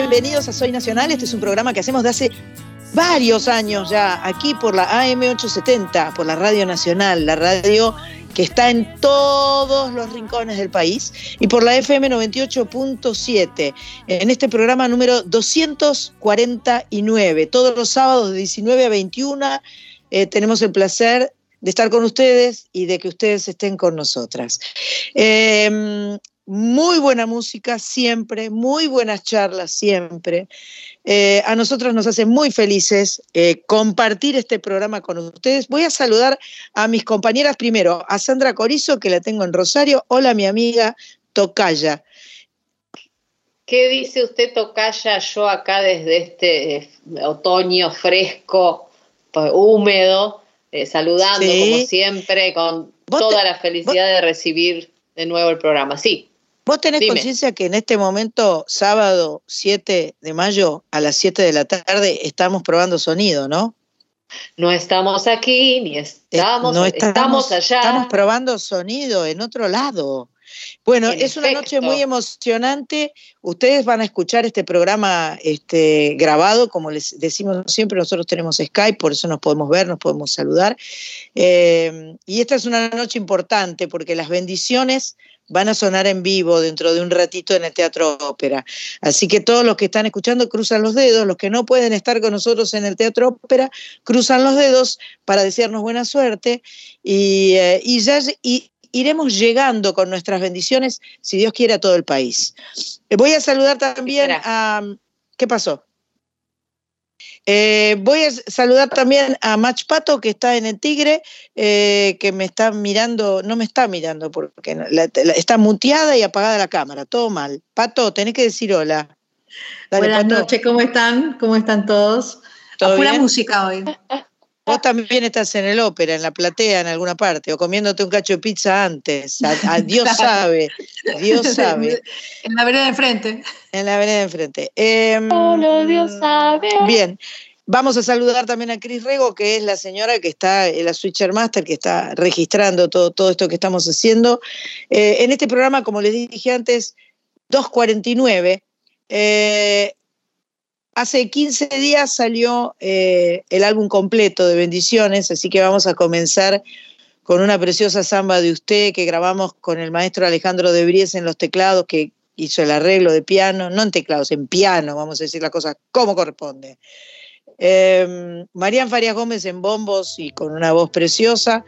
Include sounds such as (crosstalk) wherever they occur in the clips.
Bienvenidos a Soy Nacional. Este es un programa que hacemos de hace varios años ya, aquí por la AM870, por la Radio Nacional, la radio que está en todos los rincones del país, y por la FM 98.7, en este programa número 249, todos los sábados de 19 a 21. Eh, tenemos el placer de estar con ustedes y de que ustedes estén con nosotras. Em, muy buena música siempre, muy buenas charlas siempre. Eh, a nosotros nos hace muy felices eh, compartir este programa con ustedes. Voy a saludar a mis compañeras primero, a Sandra Corizo, que la tengo en Rosario. Hola, mi amiga Tocaya. ¿Qué dice usted, Tocaya? Yo acá desde este eh, otoño fresco, pues, húmedo, saludando como siempre, con toda la felicidad de recibir de nuevo el programa. Sí. Vos tenés conciencia que en este momento, sábado 7 de mayo, a las 7 de la tarde, estamos probando sonido, ¿no? No estamos aquí, ni estamos, no estamos, allá. Estamos probando sonido en otro lado. Bueno, es una noche muy emocionante. Ustedes van a escuchar este programa este, grabado, como les decimos siempre, nosotros tenemos Skype, por eso nos podemos ver, nos podemos saludar. Eh, y esta es una noche importante porque las bendiciones van a sonar en vivo dentro de un ratito en el Teatro Ópera. Así que todos los que están escuchando cruzan los dedos, los que no pueden estar con nosotros en el Teatro Ópera cruzan los dedos para desearnos buena suerte y, eh, ya iremos llegando con nuestras bendiciones, si Dios quiere, a todo el país. Voy a saludar también a... ¿Qué pasó? Eh, voy a saludar también a Mach Pato, que está en el Tigre, eh, que me está mirando, no me está mirando porque está muteada y apagada la cámara, todo mal. Pato, tenés que decir hola. Buenas noches, ¿cómo están? ¿Cómo están todos? ¿Todo pura música hoy. Vos también estás en el ópera, en la platea, en alguna parte, o comiéndote un cacho de pizza antes. Dios (laughs) sabe, Dios sabe. En la vereda de enfrente. En la vereda de enfrente. Em, Solo Dios sabe. Bien. Vamos a saludar también a Cris Rego, que es la señora que está, en la Switcher Master, que está registrando todo, todo esto que estamos haciendo. Eh, en este programa, como les dije antes, 249, eh, Hace 15 días salió eh, el álbum completo de Bendiciones, así que vamos a comenzar con una preciosa samba de usted que grabamos con el maestro Alejandro de Bries en los teclados, que hizo el arreglo de piano, no en teclados, en piano, vamos a decir las cosas como corresponde. Eh, Marían Farias Gómez en bombos y con una voz preciosa,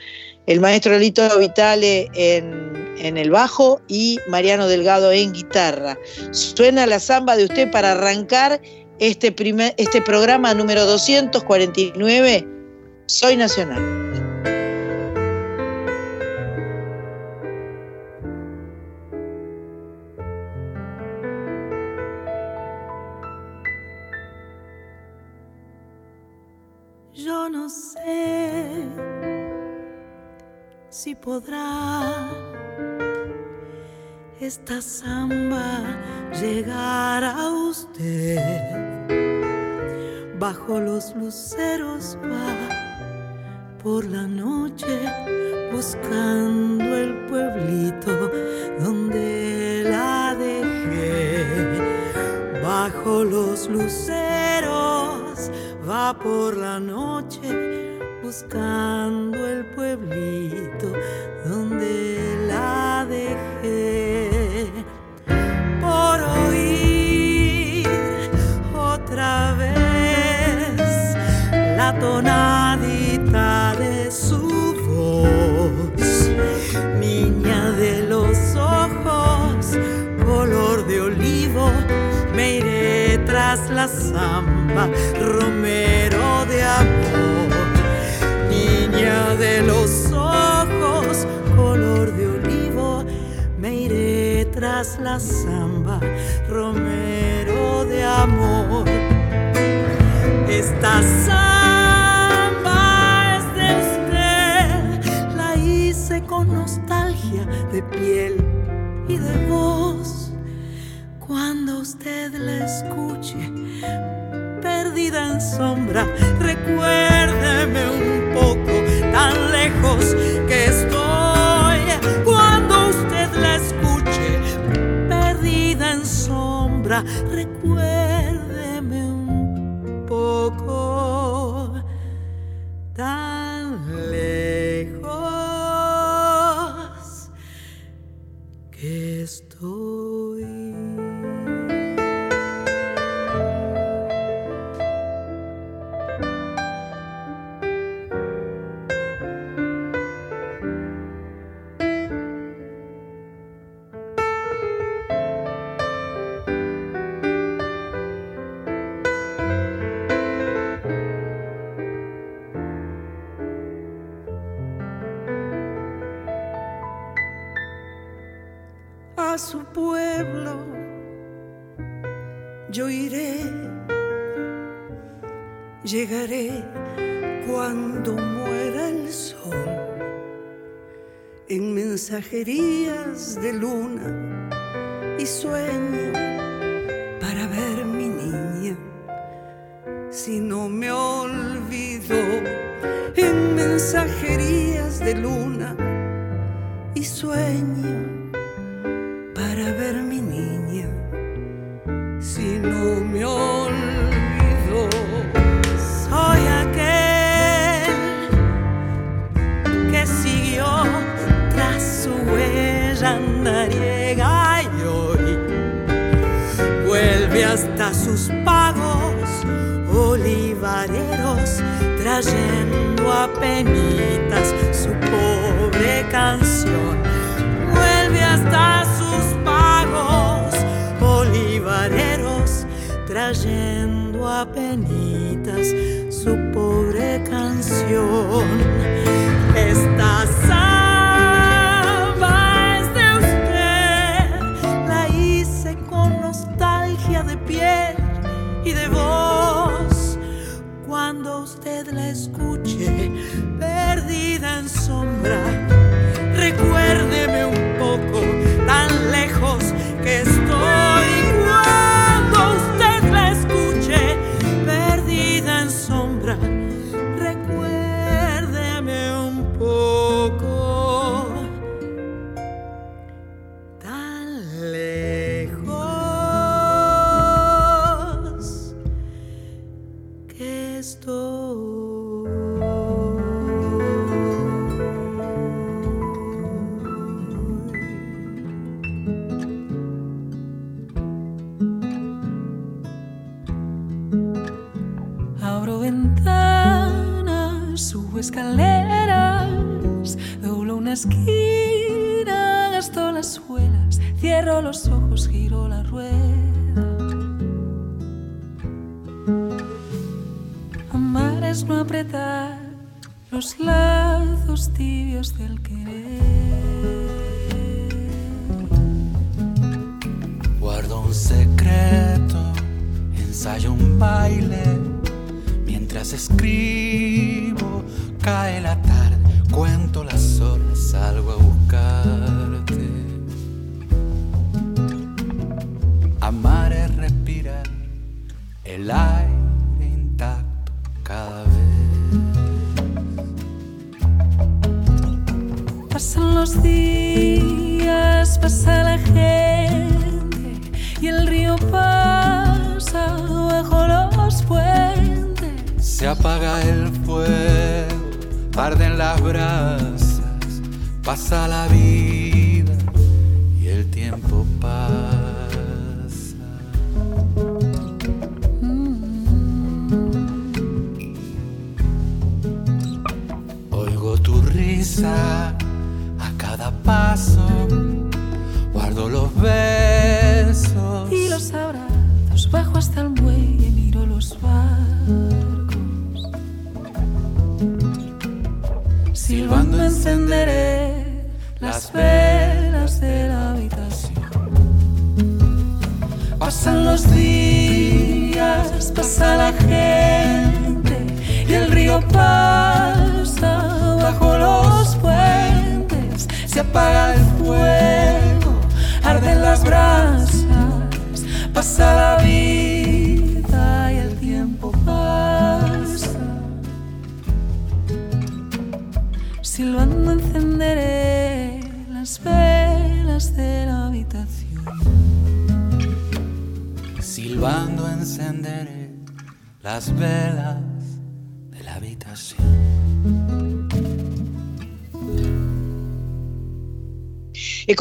el maestro Lito Vitale en, en, el bajo y Mariano Delgado en guitarra. Suena la samba de usted para arrancar este, primer, este programa número 249, Soy Nacional. Yo no sé si podrá esta samba llegar a usted bajo los luceros va por la noche buscando el pueblito donde la dejé. Bajo los luceros va por la noche buscando el pueblito donde la dejé. La tonadita de su voz, niña de los ojos, color de olivo, me iré tras la samba, romero de amor, niña de los ojos, color de olivo, me iré tras la samba, romero de amor. Esta samba es de usted, la hice con nostalgia de piel y de voz. Cuando usted la escuche, perdida en sombra, recuérdeme un poco tan lejos que estoy. Cuando usted la escuche, perdida en sombra, recuérdeme. God. mensajerías de luna y sueño para ver mi niña. Si no me olvido en mensajerías de luna y sueño hasta sus pagos olivareros trayendo a penitas su pobre canción. Vuelve hasta sus pagos olivareros trayendo a penitas su pobre canción. Estas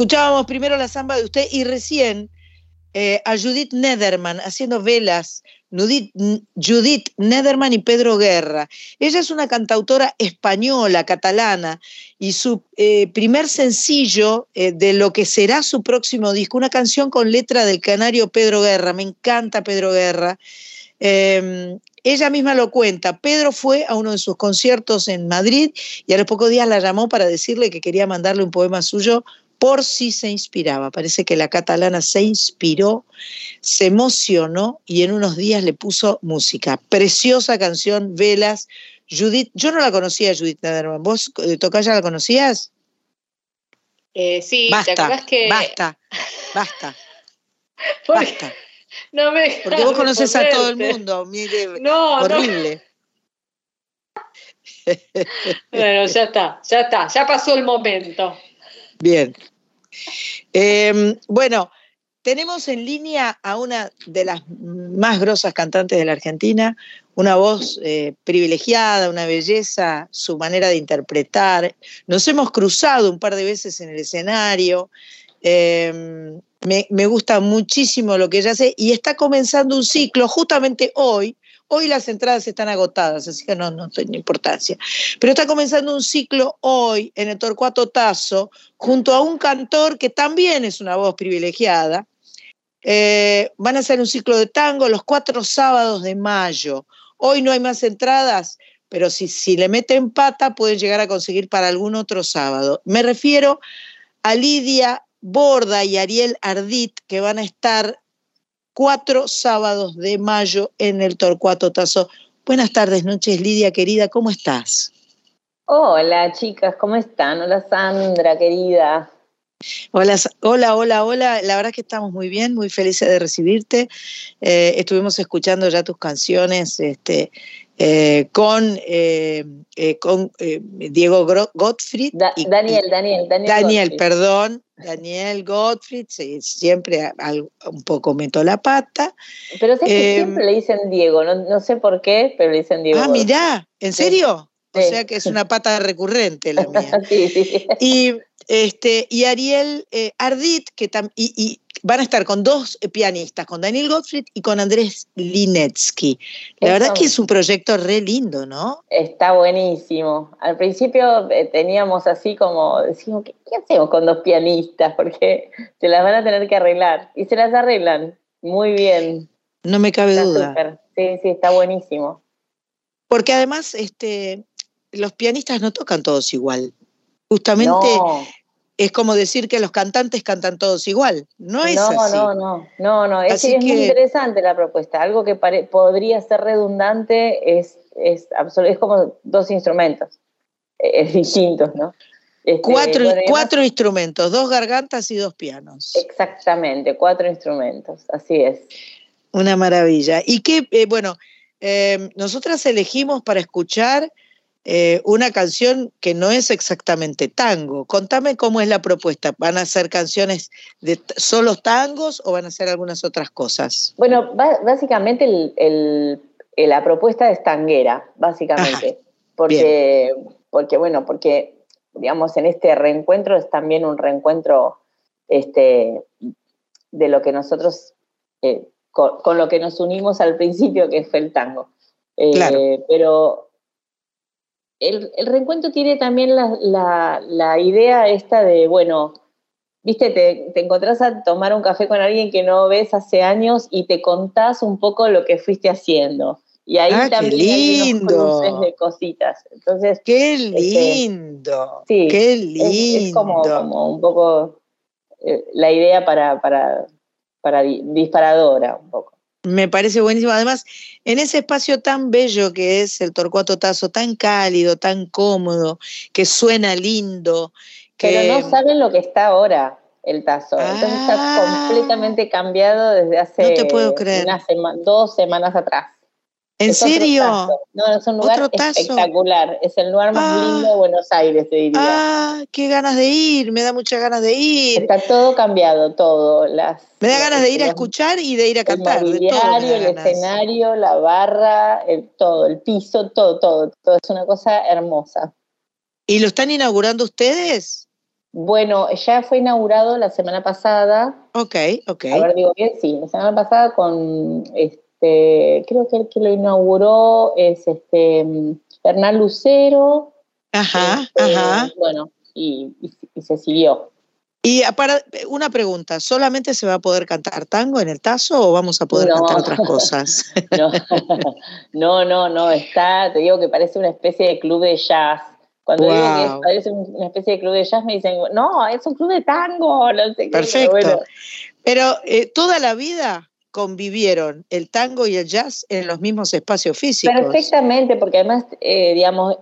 Escuchábamos primero la samba de usted y recién eh, a Judith Nederman haciendo velas, Judith, Nederman y Pedro Guerra. Ella es una cantautora española, catalana, y su eh, primer sencillo eh, de lo que será su próximo disco, una canción con letra del canario Pedro Guerra. Me encanta Pedro Guerra. Em, ella misma lo cuenta. Pedro fue a uno de sus conciertos en Madrid y a los pocos días la llamó para decirle que quería mandarle un poema suyo por si se inspiraba. Parece que la catalana se inspiró, se emocionó y en unos días le puso música. Preciosa canción, Velas. Judith, yo no la conocía, Judith Nederman. ¿Vos, eh, ya la conocías? Eh, sí, basta, que... Basta, (laughs) basta, basta. No me Porque vos conoces a todo el mundo, mire, no, horrible. bueno, ya está, ya está, ya pasó el momento. Bien, Em, bueno, tenemos en línea a una de las más grosas cantantes de la Argentina, una voz eh, privilegiada, una belleza, su manera de interpretar. Nos hemos cruzado un par de veces en el escenario. Em, me, me, gusta muchísimo lo que ella hace y está comenzando un ciclo justamente hoy Hoy las entradas están agotadas, así que no, no tiene importancia. Pero está comenzando un ciclo hoy en el Torcuato Tazo, junto a un cantor que también es una voz privilegiada. Eh, van a hacer un ciclo de tango los cuatro sábados de mayo. Hoy no hay más entradas, pero si, si le meten pata pueden llegar a conseguir para algún otro sábado. Me refiero a Lidia Borda y Ariel Ardit, que van a estar cuatro sábados de mayo en el Torcuato Tazo. Buenas tardes, noches, Lidia querida, ¿cómo estás? Hola chicas, ¿cómo están? Hola Sandra, querida. Hola, hola, hola, hola. La verdad que estamos muy bien, muy felices de recibirte. Eh, estuvimos escuchando ya tus canciones este, eh, con, eh, con Diego Gottfried. Daniel, Daniel, Daniel. Daniel, perdón. Daniel Gottfried, siempre un poco meto la pata. Pero siempre le dicen Diego, no, sé por qué, pero le dicen Diego. Ah, mirá, ¿en serio? O sea que es una pata recurrente la mía. (laughs) sí, sí. Y este, y Ariel eh, Ardit, que y, van a estar con dos pianistas, con Daniel Gottfried y con Andrés Linetsky. La verdad que es un proyecto re lindo, ¿no? Está buenísimo. Al principio eh, teníamos así como, decimos, ¿qué, hacemos con dos pianistas? Porque se las van a tener que arreglar. Y se las arreglan muy bien. No me cabe duda. Sí, sí, está buenísimo. Porque además, este, los pianistas no tocan todos igual. Justamente es como decir que los cantantes cantan todos igual. No es así. No, no, no, no, Es, es muy interesante la propuesta. Algo que podría ser redundante es, es, es como dos instrumentos e-, es distintos, ¿no? Este, cuatro, cuatro instrumentos, dos gargantas y dos pianos. Exactamente, cuatro instrumentos, así es. Una maravilla. Y que, eh, bueno, eh, nosotras elegimos para escuchar eh, una canción que no es exactamente tango. Contame cómo es la propuesta. ¿Van a ser canciones de solo tangos o van a ser algunas otras cosas? Bueno, básicamente la propuesta es tanguera, básicamente. porque, porque, bueno, porque, digamos, en este reencuentro es también un reencuentro este, de lo que nosotros, eh, con, lo que nos unimos al principio, que fue el tango. Eh, pero el, reencuentro tiene también la, idea esta de, bueno, viste, te, te, encontrás a tomar un café con alguien que no ves hace años y te contás un poco lo que fuiste haciendo. Y ahí ah, también hay unos de cositas. Entonces, qué este, lindo. sí, qué lindo. Es, como, un poco eh, la idea para, para, para disparadora, un poco. Me parece buenísimo. Además, en ese espacio tan bello que es el Torcuato Tazo, tan cálido, tan cómodo, que suena lindo. Pero no saben lo que está ahora el Tazo. Entonces está ah. completamente cambiado desde hace no te puedo creer. dos semanas atrás. ¿En serio? No, es un lugar espectacular. Es el lugar más ah. lindo de Buenos Aires, te diría. Ah, qué ganas de ir, me da muchas ganas de ir. Está todo cambiado, todo. Las, me da ganas de ir a escuchar y de ir a cantar. El el escenario, la barra, el todo, el piso, todo, todo, todo. Es una cosa hermosa. ¿Y lo están inaugurando ustedes? Bueno, ya fue inaugurado la semana pasada. Ok, ok. A ver, digo bien, sí, la semana pasada con este, creo que el que lo inauguró es este Hernán Lucero. Ajá, este, ajá. Bueno, y, se siguió. Y para una pregunta, ¿solamente se va a poder cantar tango en el tazo o vamos a poder cantar otras cosas? (laughs) no, no, no, está, te digo que parece una especie de club de jazz. Cuando digo que parece una especie de club de jazz me dicen, no, es un club de tango, no sé Perfecto. Pero eh, toda la vida convivieron el tango y el jazz en los mismos espacios físicos. Perfectamente, porque además, eh, digamos,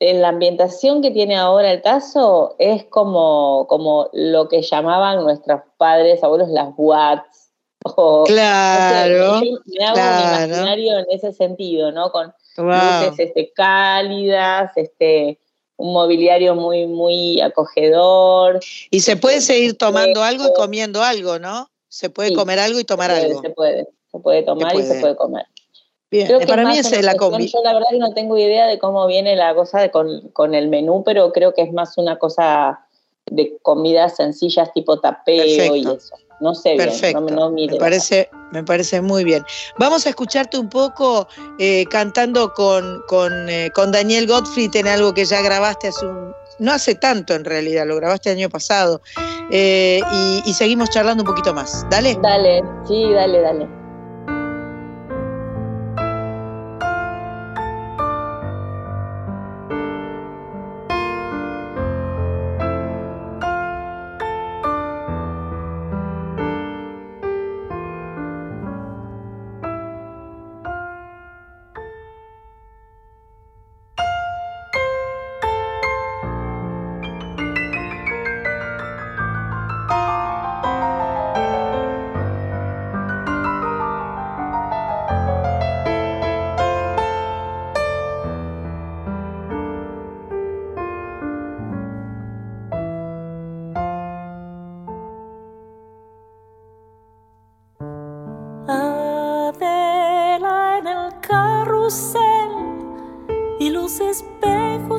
en la ambientación que tiene ahora el tazo es como, como lo que llamaban nuestros padres, abuelos, las watts. (laughs) claro. me hago un imaginario en ese sentido, ¿no? Con luces este, cálidas, este, un mobiliario muy, muy acogedor. Y se puede este, seguir tomando algo y comiendo algo, ¿no? Se puede comer algo y tomar algo. Se puede, se puede tomar y se puede comer. Bien, para mí es la comida. Yo la verdad que no tengo idea de cómo viene la cosa de con, el menú, pero creo que es más una cosa de comidas sencillas tipo tapeo y eso. No sé Perfecto. me, parece, me parece muy bien. Vamos a escucharte un poco eh, cantando con, con, eh, con Daniel Gottfried en algo que ya grabaste hace un, no hace tanto en realidad, lo grabaste el año pasado. Eh, y, seguimos charlando un poquito más. Dale. Dale, sí, dale, dale.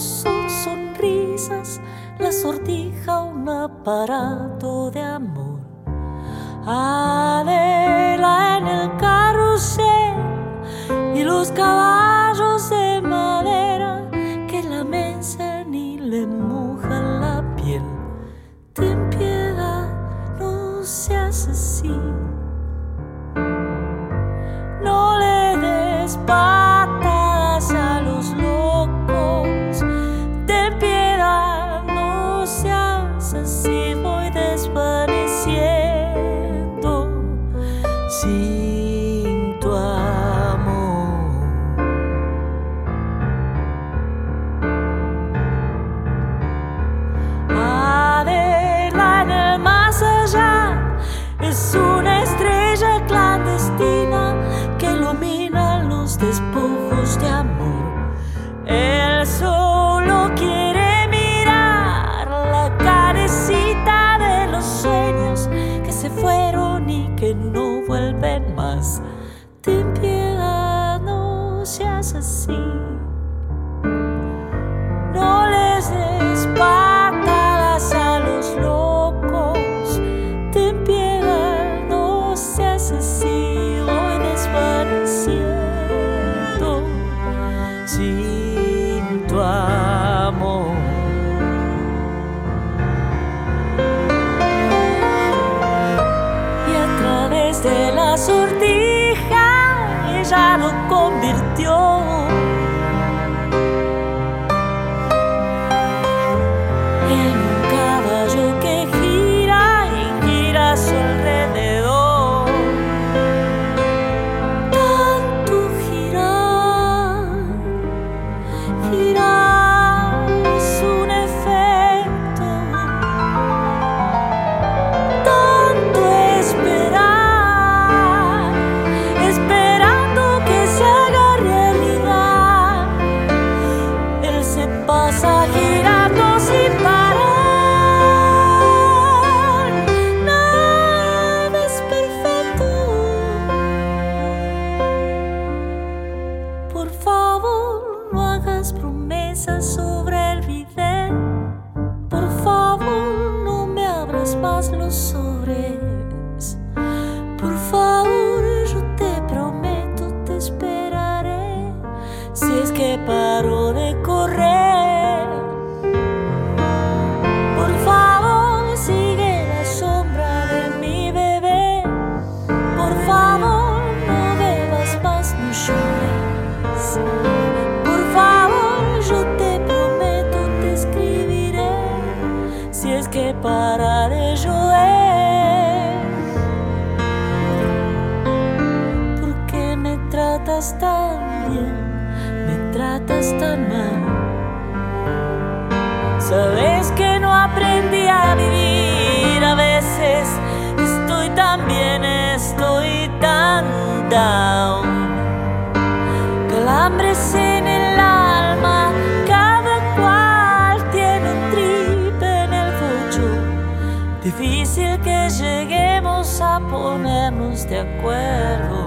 son sonrisas, la sortija un aparato de amor. Adela en el carrusel y los caballos ponernos de acuerdo.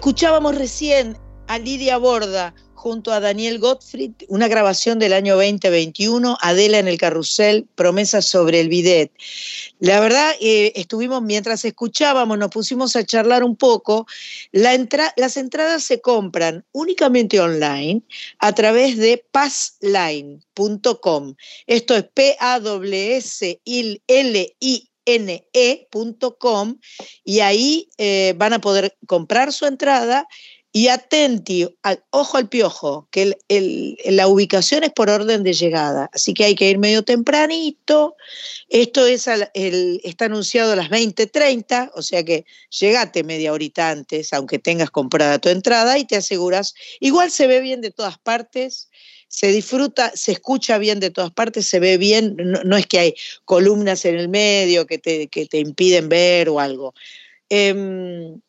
Escuchábamos recién a Lidia Borda junto a Daniel Gottfried, una grabación del año 2021, Adela en el carrusel, promesas sobre el bidet. La verdad, eh, estuvimos, mientras escuchábamos, nos pusimos a charlar un poco. Las entradas se compran únicamente online a través de passline.com. Esto es P-A-S-L-I-N-E.com y ahí eh, van a poder comprar su entrada y atenti, al, ojo al piojo, que la ubicación es por orden de llegada, así que hay que ir medio tempranito. Esto está anunciado a las 20:30, o sea que llegate media horita antes, aunque tengas comprada tu entrada y te aseguras. Igual se ve bien de todas partes, se disfruta, se escucha bien de todas partes, se ve bien, no, no es que hay columnas en el medio que te, que te impiden ver o algo. Em,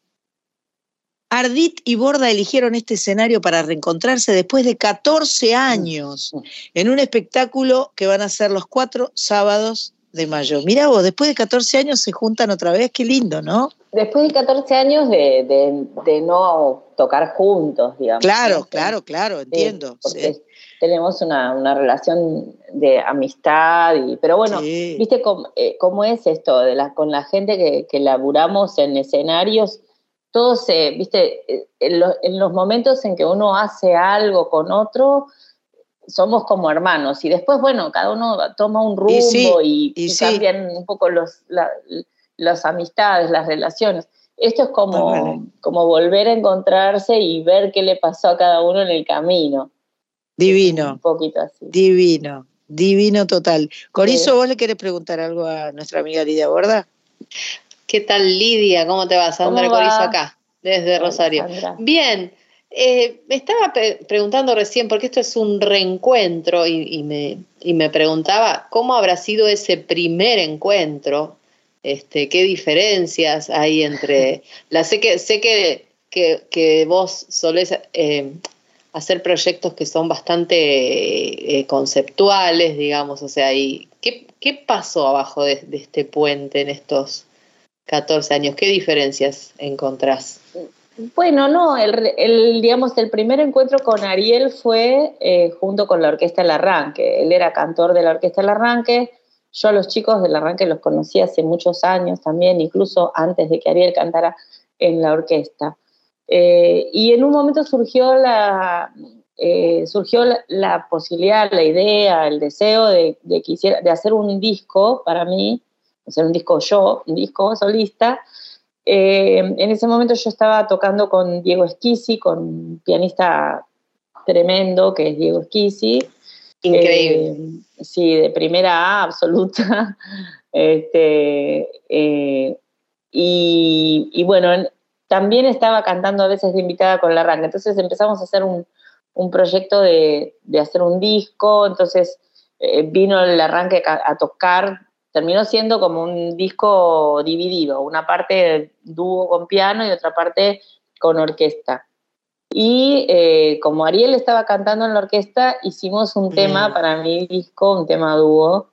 Ardit y Borda eligieron este escenario para reencontrarse después de 14 años en un espectáculo que van a ser los cuatro sábados de mayo. Mirá vos, después de 14 años se juntan otra vez, qué lindo, ¿no? Después de 14 años de, de- de no tocar juntos, digamos. Claro, ¿no? claro, claro, Sí, entiendo. porque sí. Tenemos una, una relación de amistad, y, pero bueno, Sí. ¿viste cómo, eh, cómo es esto? De la, con la gente que, que laburamos en escenarios, todo se, ¿viste? Eh, En, lo- en los momentos en que uno hace algo con otro, somos como hermanos. Y después, bueno, cada uno toma un rumbo Y sí, y, y y sí. cambian un poco los, la- las amistades, las relaciones. Esto es como, como volver a encontrarse y ver qué le pasó a cada uno en el camino. Un Divino, poquito así. divino, divino total. Corizo, ¿vos le querés preguntar algo a nuestra amiga Lidia Borda? ¿Qué tal Lidia? ¿Cómo te va? Sandra ¿Cómo va? Corizo acá, desde Hola, Rosario. Sandra. Bien, eh, me estaba pe- preguntando recién, porque esto es un reencuentro, y, y me, y me preguntaba cómo habrá sido ese primer encuentro, este, qué diferencias hay entre... (laughs) La, sé que, sé que, que, que vos solés eh, hacer proyectos que son bastante eh, conceptuales, digamos, o sea, y ¿qué, qué pasó abajo de, este puente en estos 14 años? ¿Qué diferencias encontrás? Bueno, no, el, el, digamos, el primer encuentro con Ariel fue eh, junto con la Orquesta El Arranque. Él era cantor de la Orquesta El Arranque. Yo a los chicos del Arranque los conocí hace muchos años también, incluso antes de que Ariel cantara en la orquesta. Eh, y en un momento surgió la, eh, surgió la, la, posibilidad, la idea, el deseo de, de, quisiera, de hacer un disco para mí, hacer un disco yo, un disco solista, eh, en ese momento yo estaba tocando con Diego Esquisi, con un pianista tremendo que es Diego Esquisi. Increíble. Eh, sí, de primera A absoluta. (laughs) este, y, y, bueno, también estaba cantando a veces de invitada con la arranque. Entonces empezamos a hacer un, un proyecto de, de, hacer un disco. Entonces eh, vino el arranque a, tocar, terminó siendo como un disco dividido, una parte dúo con piano y otra parte con orquesta. Y eh, como Ariel estaba cantando en la orquesta, hicimos un tema para mi disco, un tema dúo.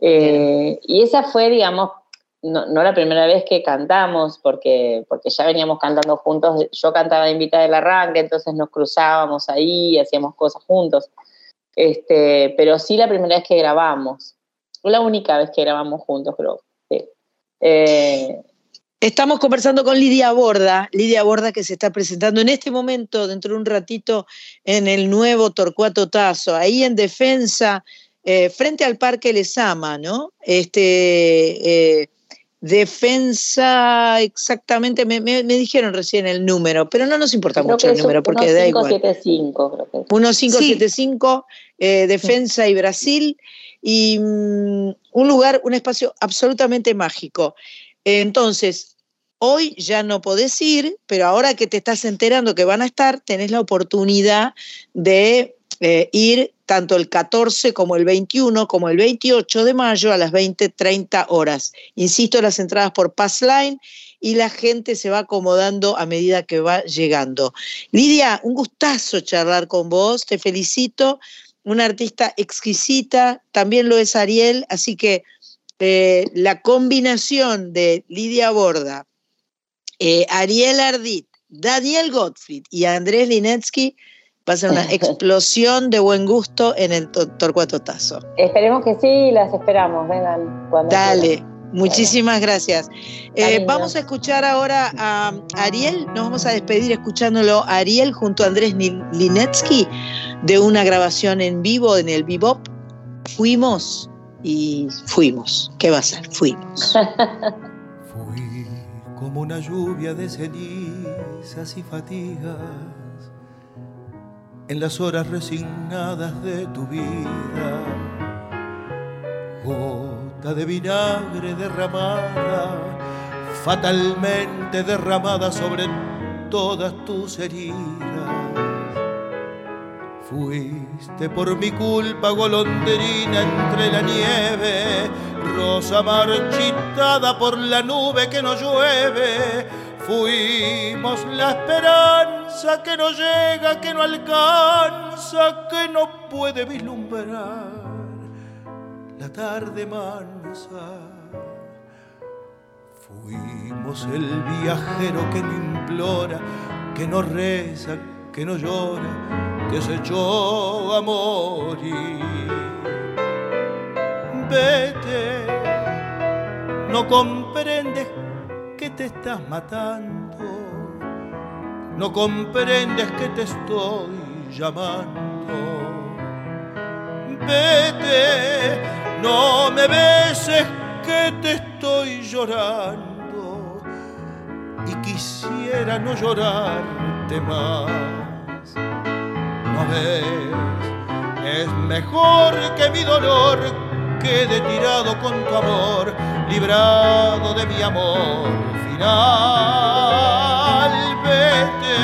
Eh, y esa fue, digamos, no, la primera vez que cantamos, porque, porque ya veníamos cantando juntos. Yo cantaba invitada del arranque, entonces nos cruzábamos ahí, hacíamos cosas juntos. Este, pero sí la primera vez que grabamos. La única vez que grabamos juntos, creo. Eh, Estamos conversando con Lidia Borda, Lidia Borda que se está presentando en este momento, dentro de un ratito, en el nuevo Torcuato Tazo, ahí en defensa, eh, frente al Parque Lesama, ¿no? Este, eh, defensa, exactamente, me, dijeron recién el número, pero no nos importa mucho el número, porque da igual. 1575, creo que 1575, eh, Defensa y Brasil, y mm, un lugar, un espacio absolutamente mágico. Entonces, hoy ya no podés ir, pero ahora que te estás enterando que van a estar, tenés la oportunidad de eh, ir tanto el 14 como el 21 como el 28 de mayo a las 20, 30 horas. Insisto, las entradas por Passline y la gente se va acomodando a medida que va llegando. Lidia, un gustazo charlar con vos, te felicito, una artista exquisita, también lo es Ariel, así que eh, la combinación de Lidia Borda, eh, Ariel Ardit, Daniel Gottfried y Andrés Linetsky va a ser una (laughs) explosión de buen gusto en el Torcuato Tazo. Esperemos que sí, las esperamos, vengan cuando Dale. Muchísimas gracias. Eh, vamos a escuchar ahora a Ariel, nos vamos a despedir escuchándolo a Ariel junto a Andrés Linetsky de una grabación en vivo en el Bebop. Fuimos y fuimos. ¿Qué va a ser? Fuimos. (laughs) Fui como una lluvia de cenizas y fatigas en las horas resignadas de tu vida. Gota de vinagre derramada, fatalmente derramada sobre todas tus heridas Fuiste por mi culpa golondrina entre la nieve, rosa marchitada por la nube que no llueve. Fuimos la esperanza que no llega, que no alcanza, que no puede vislumbrar la tarde mansa. Fuimos el viajero que no implora, que no reza, que no llora que se echó a morir. Vete, no comprendes que te estás matando, no comprendes que te estoy llamando. Vete, no me beses que te estoy llorando. Y quisiera no llorarte más. Es mejor que mi dolor quede tirado con tu amor, librado de mi amor final. Vete,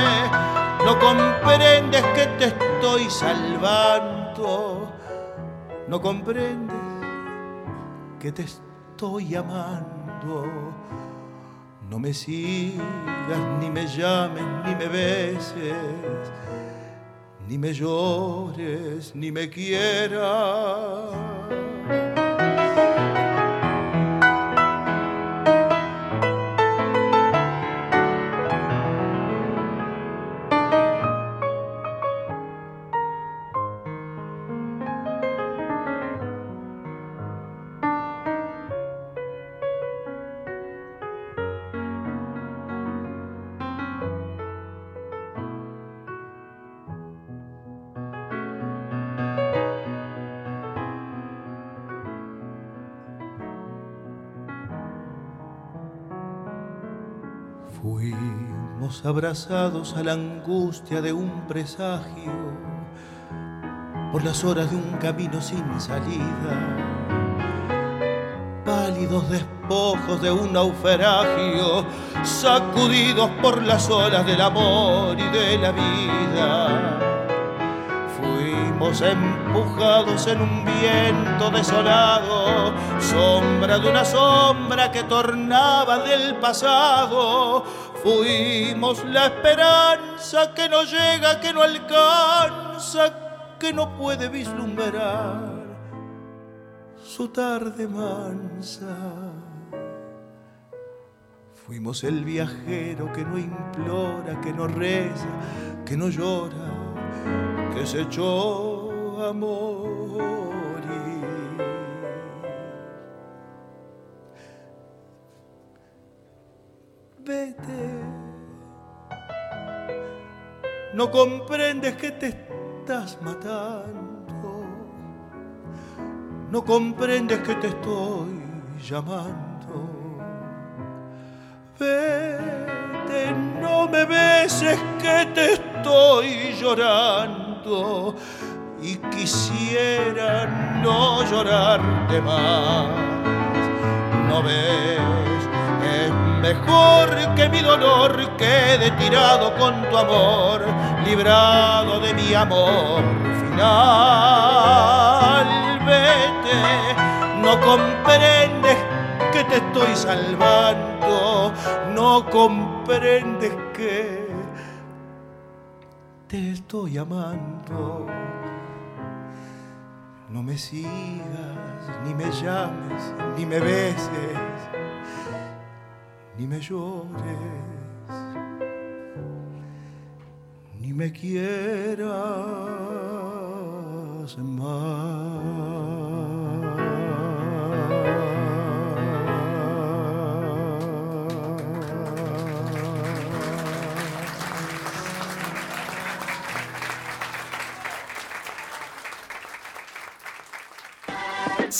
no comprendes que te estoy salvando, no comprendes que te estoy amando. No me sigas, ni me llames, ni me beses ni me llores, ni me quieras. Abrazados a la angustia de un presagio, por las horas de un camino sin salida, pálidos despojos de un naufragio, sacudidos por las olas del amor y de la vida Fuimos empujados en un viento desolado, sombra de una sombra que tornaba del pasado. Fuimos la esperanza que no llega, que no alcanza, que no puede vislumbrar su tarde mansa. Fuimos el viajero que no implora, que no reza, que no llora, que se echó a Vete, no comprendes que te estás matando no comprendes que te estoy llamando. Vete, no me beses que te estoy llorando y quisiera no llorarte más. No es mejor que mi dolor quede tirado con tu amor, librado de mi amor final no comprendes que te estoy salvando, no comprendes que te estoy amando. No me sigas, ni me llames, ni me beses, ni me llores, ni me quieras más.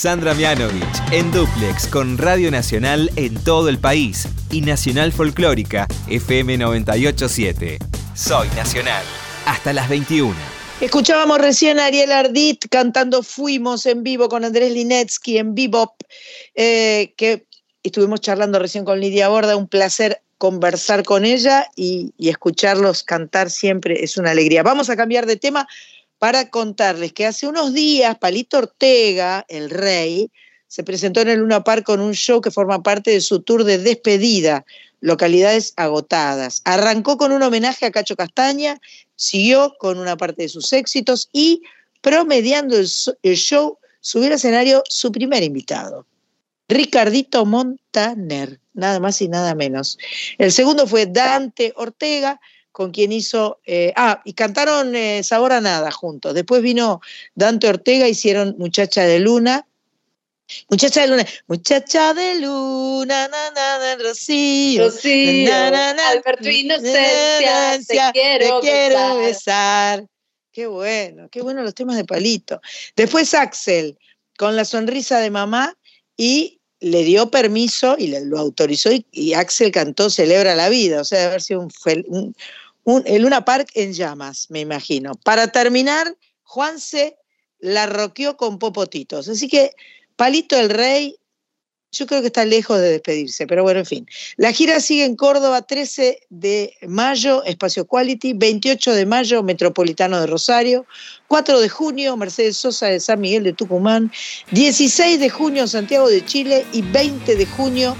Sandra Mianovich en Duplex con Radio Nacional en todo el país y Nacional Folclórica FM 987. Soy Nacional. Hasta las 21. Escuchábamos recién a Ariel Ardit cantando Fuimos en vivo con Andrés Linetsky en Bebop, eh, que estuvimos charlando recién con Lidia Borda, un placer conversar con ella y escucharlos cantar siempre es una alegría. Vamos a cambiar de tema para contarles que hace unos días Palito Ortega, el rey, se presentó en el Luna Park con un show que forma parte de su tour de despedida, localidades agotadas. Arrancó con un homenaje a Cacho Castaña, siguió con una parte de sus éxitos y, promediando el, show, subió al escenario su primer invitado, Ricardito Montaner, nada más y nada menos. El segundo fue Dante Ortega, con quien hizo, eh, ah, y cantaron eh, Sabor a Nada juntos. Después vino Dante Ortega, hicieron Muchacha de Luna. Muchacha de Luna, muchacha de Luna, na, na, Rocío. Rocío, Alberto Inocencia, te quiero, te quiero besar. Qué bueno, qué bueno los temas de Palito. Después Axel, con la sonrisa de mamá, y le dio permiso y le, lo autorizó y, Axel cantó Celebra la vida, o sea, de haber sido un, el Luna Park en llamas, me imagino. Para terminar, Juanse la roqueó con popotitos. Así que Palito el Rey, yo creo que está lejos de despedirse, pero bueno, en fin. La gira sigue en Córdoba, 13 de mayo, Espacio Quality, 28 de mayo, Metropolitano de Rosario, 4 de junio, Mercedes Sosa de San Miguel de Tucumán, 16 de junio, Santiago de Chile y 20 de junio,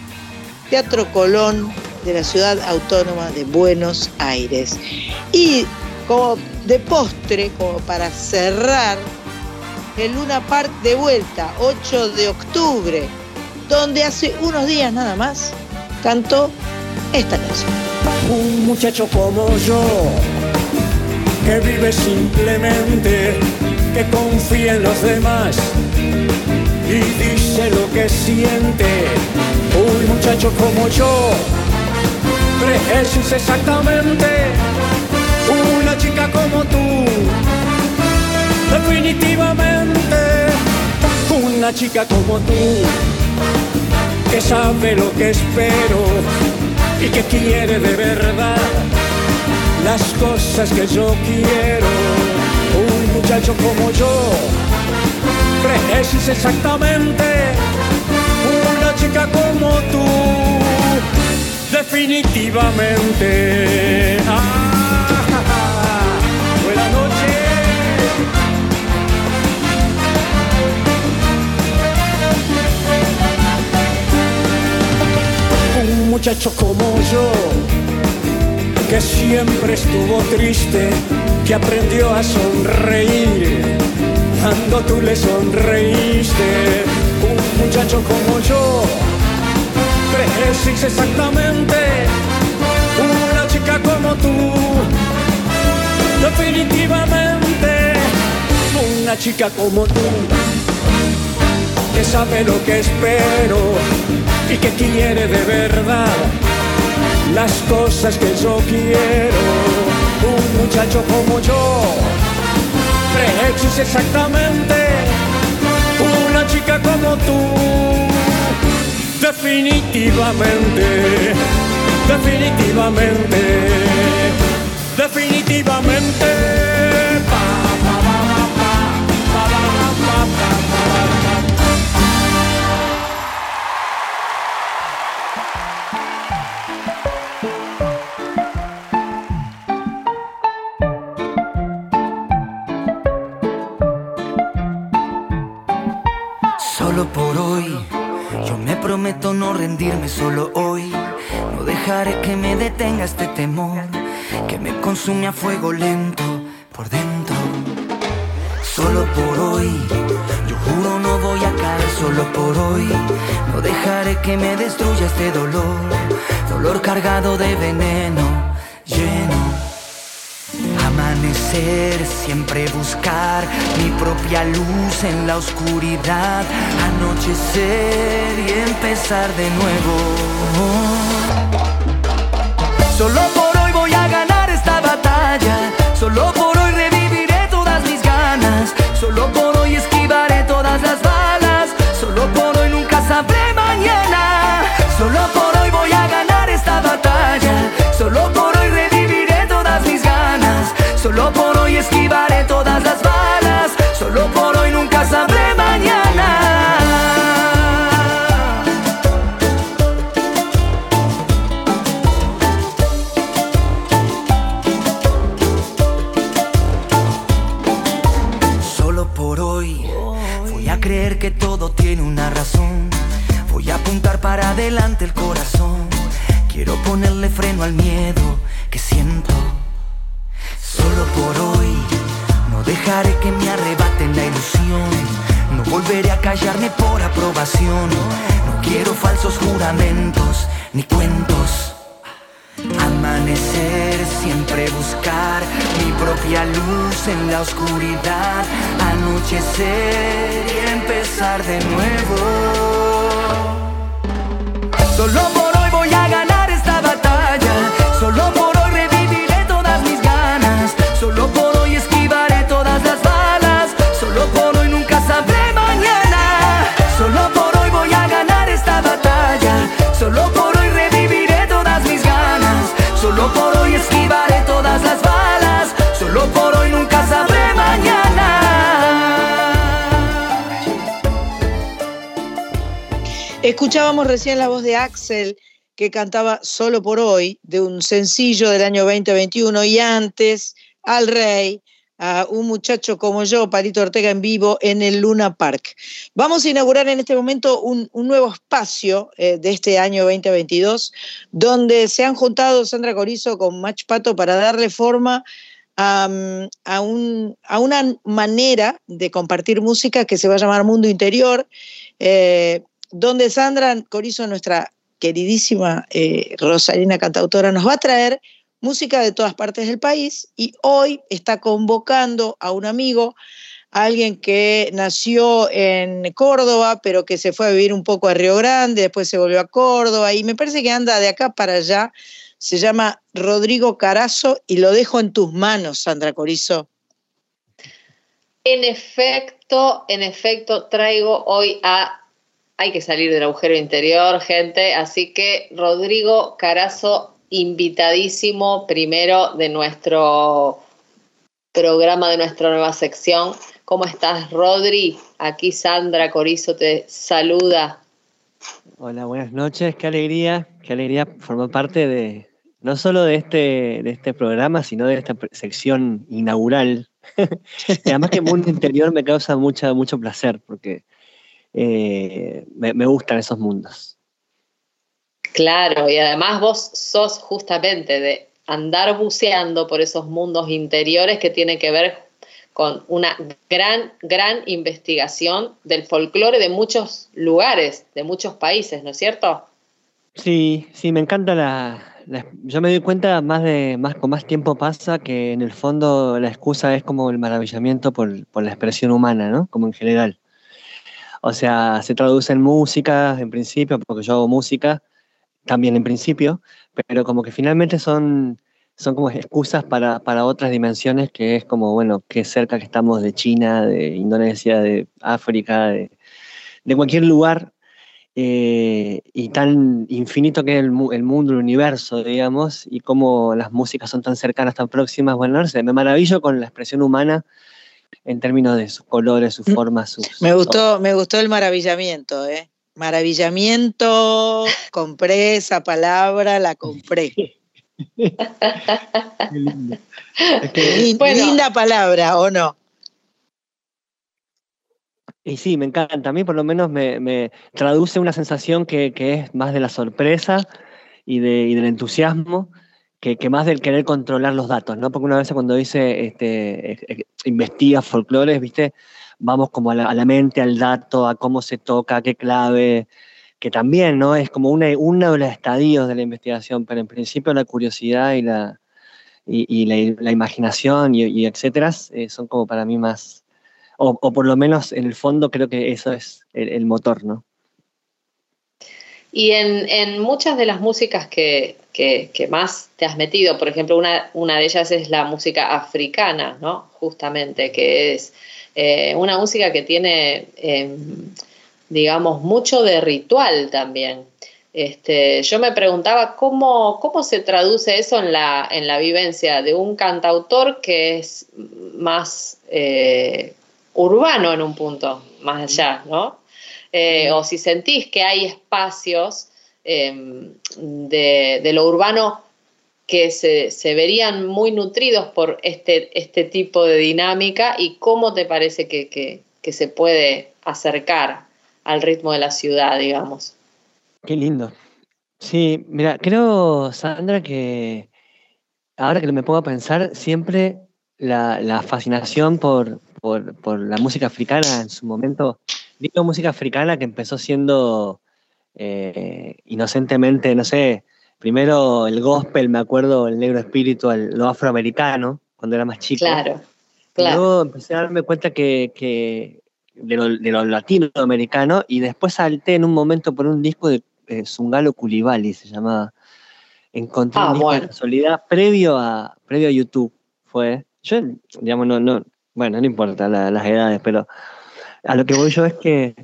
Teatro Colón de la ciudad autónoma de Buenos Aires. Y como de postre, como para cerrar, el Luna Park de vuelta, 8 de octubre, donde hace unos días nada más cantó esta canción. Un muchacho como yo, que vive simplemente, que confía en los demás y dice lo que siente. Un muchacho como yo, Jesús exactamente una chica como tú. Definitivamente una chica como tú que sabe lo que espero y que quiere de verdad las cosas que yo quiero. Un muchacho como yo, Jesús exactamente una chica como tú definitivamente. Ah, buena noche. Un muchacho como yo, que siempre estuvo triste, que aprendió a sonreír cuando tú le sonreíste. Un muchacho como yo crees exactamente. Una chica como tú, definitivamente. Una chica como tú. Que sabe lo que espero y que quiere de verdad las cosas que yo quiero. Un muchacho como yo, es exactamente. Una chica como tú. Definitivamente, definitivamente, definitivamente. Rendirme solo hoy. No dejaré que me detenga este temor que me consume a fuego lento por dentro. Solo por hoy, yo juro no voy a caer solo por hoy. No dejaré que me destruya este dolor, dolor cargado de veneno, lleno siempre buscar mi propia luz en la oscuridad, anochecer y empezar de nuevo. Solo por hoy voy a ganar esta batalla, solo por hoy reviviré todas mis ganas, solo por Solo por Recién la voz de Axel que cantaba Solo por hoy, de un sencillo del año 2021 y antes al rey, a un muchacho como yo, Parito Ortega en vivo, en el Luna Park. Vamos a inaugurar en este momento un, nuevo espacio eh, de este año 2022, donde se han juntado Sandra Corizo con Mach Pato para darle forma a, una manera de compartir música que se va a llamar Mundo Interior, eh, donde Sandra Corizo, nuestra queridísima eh, Rosalina cantautora, nos va a traer música de todas partes del país y hoy está convocando a un amigo, alguien que nació en Córdoba, pero que se fue a vivir un poco a Río Grande, después se volvió a Córdoba y me parece que anda de acá para allá. Se llama Rodrigo Carazo y lo dejo en tus manos, Sandra Corizo. En efecto, en efecto, traigo hoy a hay que salir del agujero interior, gente. Así que Rodrigo Carazo invitadísimo primero de nuestro programa, de nuestra nueva sección. ¿Cómo estás, Rodri? Aquí Sandra Corizo te saluda. Hola, buenas noches, qué alegría, qué alegría formar parte de, no solo de este, de este programa, sino de esta sección inaugural. (laughs) y además que Mundo Interior me causa mucho placer, porque eh, me gustan esos mundos. Claro, y además vos sos justamente de andar buceando por esos mundos interiores que tiene que ver con una gran, gran investigación del folclore de muchos lugares, de muchos países, ¿no es cierto? Sí, sí, me encanta la, yo me doy cuenta más de más con más tiempo pasa que en el fondo la excusa es como el maravillamiento por, por la expresión humana, ¿no? Como en general. O sea, se traduce en música en principio, porque yo hago música también en principio, pero como que finalmente son son como excusas para, para, otras dimensiones que es como, bueno, qué cerca que estamos de China, de Indonesia, de África, de, de cualquier lugar eh, y tan infinito que es el, el, mundo, el universo, digamos, y cómo las músicas son tan cercanas, tan próximas. Bueno, no sé, me maravillo con la expresión humana en términos de sus colores, sus mm, formas, sus... Me gustó, me gustó el maravillamiento, ¿eh? Maravillamiento, compré esa palabra, la compré. (laughs) linda palabra, ¿o no? Y sí, me encanta. A mí por lo menos me, traduce una sensación que, es más de la sorpresa y, de, del entusiasmo que, más del querer controlar los datos, ¿no? Porque una vez cuando dice, este, investiga folclores, ¿viste? Vamos como a la, mente, al dato, a cómo se toca, qué clave, que también ¿no? es como una, uno de los estadios de la investigación, pero en principio la curiosidad y la, y, la, imaginación y, etcétera eh, son como para mí más, o, por lo menos en el fondo creo que eso es el, motor, ¿no? Y en, muchas de las músicas que, más te has metido, por ejemplo, una, una, de ellas es la música africana, ¿no? Justamente, que es eh, una música que tiene em, digamos, mucho de ritual también. Este, yo me preguntaba cómo, cómo se traduce eso en la, en la vivencia de un cantautor que es más eh, urbano en un punto, más allá, ¿no? Eh, o si sentís que hay espacios em, de, lo urbano que se, verían muy nutridos por este, este tipo de dinámica y cómo te parece que, que se puede acercar al ritmo de la ciudad, digamos. Qué lindo. Sí, mira, creo, Sandra, que ahora que me pongo a pensar, siempre la, fascinación por, por, la música africana en su momento, digo música africana que empezó siendo eh, inocentemente, no sé, primero el gospel, me acuerdo, el negro espíritu, lo afroamericano, cuando era más chico. Claro, claro. luego empecé a darme cuenta que de lo, latinoamericano y después salté en un momento por un disco de eh, Zungalo Culibali, se llamaba. Encontré ah, un disco de casualidad previo a, previo a YouTube. Fue. Yo, digamos, no, no, bueno, no importa las edades, pero a lo que voy yo es que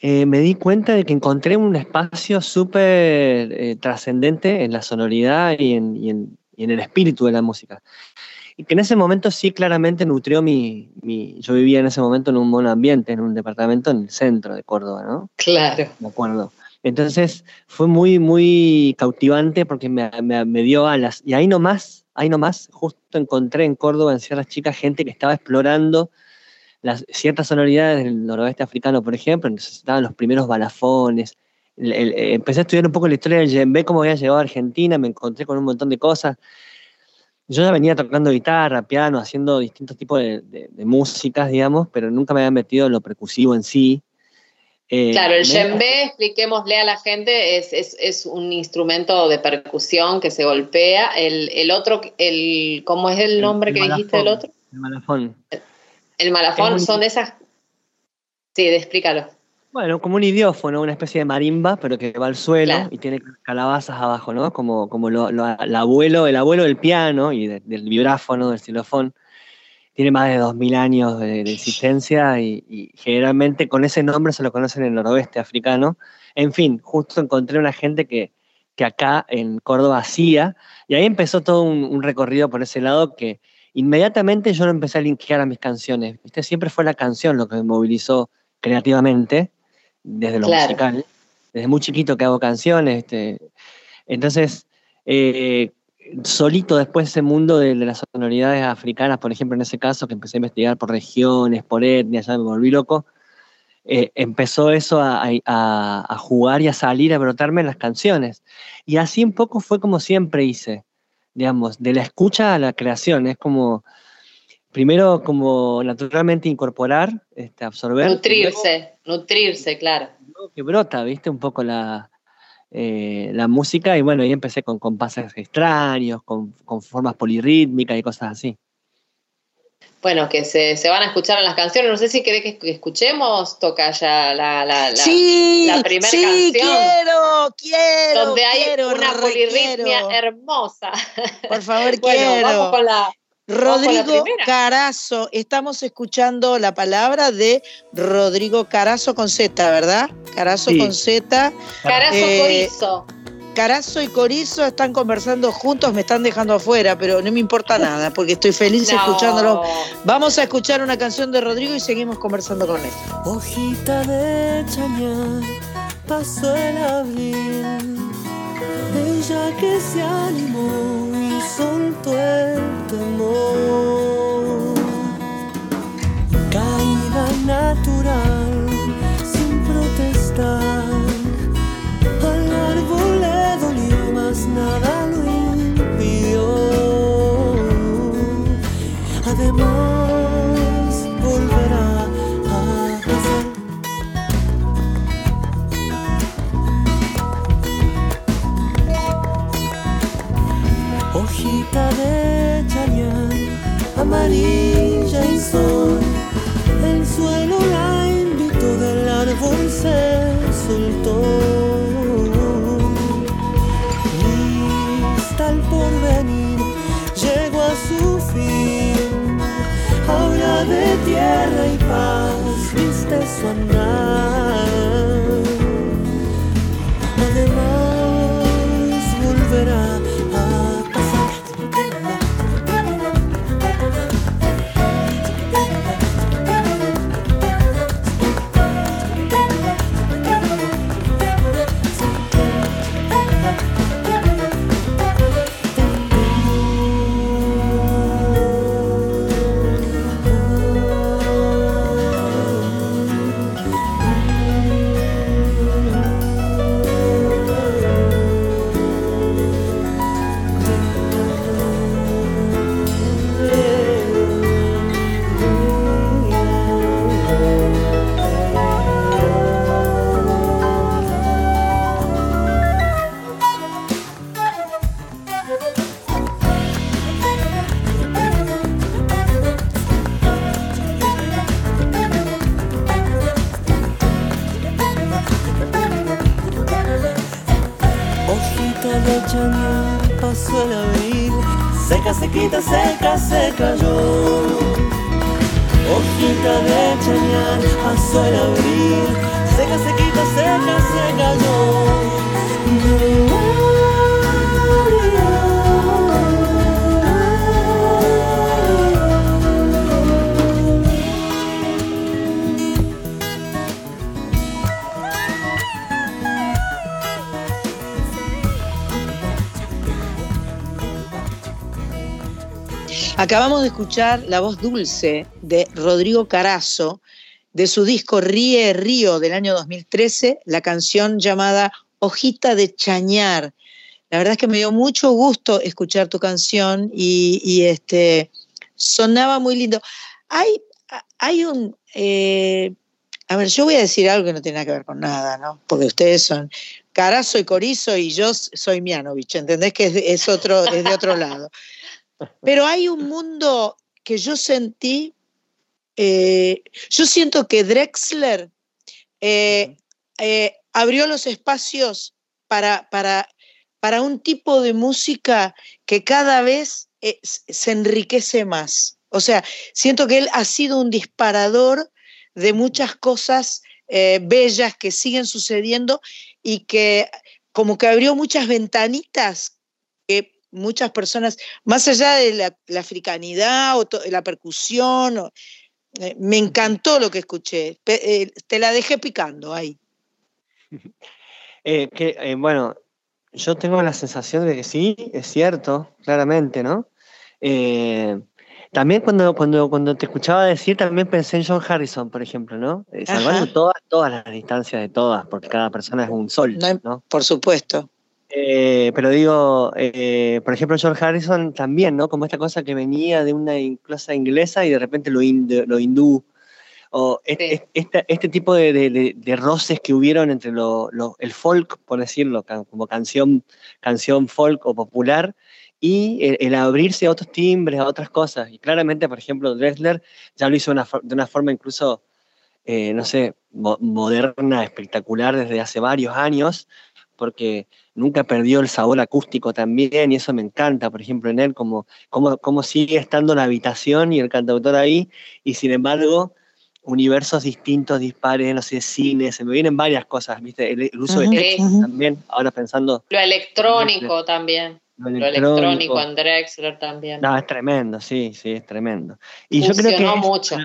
eh, me di cuenta de que encontré un espacio súper eh, trascendente en la sonoridad y en, y en el espíritu de la música y que en ese momento sí claramente nutrió mi, Yo vivía en ese momento en un buen ambiente, en un departamento en el centro de Córdoba, ¿no? Claro. Me acuerdo. Entonces fue muy, muy cautivante porque me, me, dio alas. Y ahí nomás, ahí nomás, justo encontré en Córdoba, en Sierra Chica, gente que estaba explorando las ciertas sonoridades del noroeste africano, por ejemplo, entonces estaban los primeros balafones. empecé a estudiar un poco la historia del djembe, cómo había llegado a Argentina, me encontré con un montón de cosas yo ya venía tocando guitarra, piano, haciendo distintos tipos de, músicas, digamos, pero nunca me había metido en lo percusivo en sí. Eh, claro, el djembe, expliquémosle a la gente, es, un instrumento de percusión que se golpea. El, otro, el, ¿cómo es el nombre que dijiste del otro? El malafón. El, malafón son esas... Sí, explícalo. Bueno, como un idiófono, una especie de marimba, pero que va al suelo y tiene calabazas abajo, ¿no? Como, como lo, el abuelo, el abuelo del piano y del vibráfono, del xilofón. Tiene más de 2.000 años de, existencia y, generalmente con ese nombre se lo conocen en el noroeste africano. En fin, justo encontré una gente que, que acá en Córdoba hacía y ahí empezó todo un, recorrido por ese lado que inmediatamente yo lo empecé a linkear a mis canciones. ¿viste? Siempre fue la canción lo que me movilizó creativamente desde lo musical. Desde muy chiquito que hago canciones. Este, entonces, eh, solito después ese mundo de, las sonoridades africanas, por ejemplo, en ese caso, que empecé a investigar por regiones, por etnias, ya me volví loco. eh, empezó eso a, jugar y a salir, a brotarme en las canciones. Y así un poco fue como siempre hice, digamos, de la escucha a la creación. Es como, primero como naturalmente incorporar, este, absorber. Nutrirse, nutrirse, claro. Que brota, viste, un poco la, eh, la música y bueno, ahí empecé con compases extraños, con, con formas polirrítmicas y cosas así bueno, que se, se, van a escuchar en las canciones. No sé si querés que escuchemos, toca ya la, la, la, sí, la primera sí, canción. quiero, quiero. Donde hay quiero, una polirritmia hermosa. Por favor, (laughs) bueno, quiero. Vamos con la, Rodrigo Carazo, estamos escuchando la palabra de Rodrigo Carazo con Z, ¿verdad? Carazo Sí. con Z. Carazo Eh, Corizo. Carazo y Corizo están conversando juntos, me están dejando afuera, pero no me importa nada, porque estoy feliz (laughs) No. escuchándolo. Vamos a escuchar una canción de Rodrigo y seguimos conversando con él. Hojita de chañar, pasó el abril. Ella que se animó y soltó el temor. Caída natural, sequita, seca, se cayó. Hojita de chañar, pasó el Acabamos de escuchar la voz dulce de Rodrigo Carazo de su disco Ríe Río del año 2013, la canción llamada Hojita de Chañar. La verdad es que me dio mucho gusto escuchar tu canción y, este, sonaba muy lindo. Hay, hay un... eh, a ver, yo voy a decir algo que no tiene nada que ver con nada, ¿no? Porque ustedes son Carazo y Corizo y yo soy Mianovich, ¿entendés? Que es otro, es de otro lado. (laughs) Pero hay un mundo que yo sentí, eh, yo siento que Drexler eh, eh, abrió los espacios para, para, para, un tipo de música que cada vez se enriquece más. O sea, siento que él ha sido un disparador de muchas cosas eh, bellas que siguen sucediendo y que como que abrió muchas ventanitas muchas personas, más allá de la, la africanidad o la percusión, o, eh, me encantó lo que escuché. Pe eh, te la dejé picando ahí. (laughs) Eh, que, bueno, yo tengo la sensación de que sí, es cierto, claramente, ¿no? También cuando, cuando, cuando te escuchaba decir, también pensé en John Harrison, por ejemplo, ¿no? Salvando todas, todas las distancias de todas, porque cada persona es un sol, ¿no? Por supuesto. Eh, pero digo, eh, por ejemplo, George Harrison también, ¿no? Como esta cosa que venía de una clase inglesa y de repente lo, lo hindú. O este, este, tipo de, roces que hubieron entre lo, el folk, por decirlo, como canción, canción folk o popular, y el, abrirse a otros timbres, a otras cosas. Y claramente, por ejemplo, Dressler ya lo hizo de una forma incluso, eh, no sé, moderna, espectacular desde hace varios años, porque nunca perdió el sabor acústico también, y eso me encanta, por ejemplo, en él, como, como, sigue estando la habitación y el cantautor ahí, y sin embargo, universos distintos, dispares, no sé, cine, se me vienen varias cosas, ¿viste? El, uso de también, ahora pensando. Lo electrónico también. Lo electrónico, en Drexler también. No, es tremendo, sí, sí, es tremendo. Y yo creo que. mucho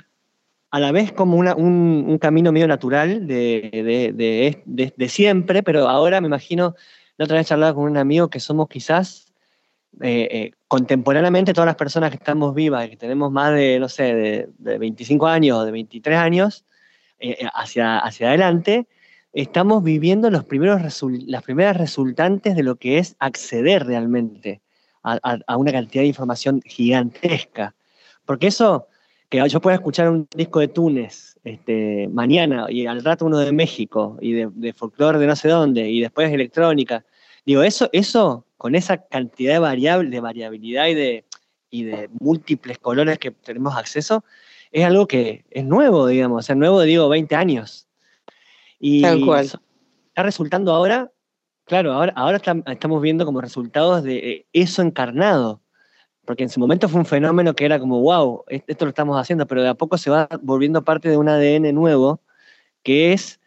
a la vez como un, camino medio natural de, de, siempre, pero ahora me imagino, la otra vez charlaba con un amigo que somos quizás eh, eh, contemporáneamente todas las personas que estamos vivas, que tenemos más de, no sé, de, 25 años o de 23 años eh, hacia, hacia adelante, estamos viviendo los primeros las primeras resultantes de lo que es acceder realmente a, a una cantidad de información gigantesca. Porque eso que yo pueda escuchar un disco de Túnez este, mañana y al rato uno de México y de, de folclore de no sé dónde y después electrónica. Digo, eso, eso con esa cantidad de, variable, de variabilidad y de, y de múltiples colores que tenemos acceso, es algo que es nuevo, digamos, o sea, nuevo digo 20 años. Y Tal cual. está resultando ahora, claro, ahora, ahora estamos viendo como resultados de eh, eso encarnado porque en su momento fue un fenómeno que era como, wow, esto lo estamos haciendo, pero de a poco se va volviendo parte de un ADN nuevo, que es,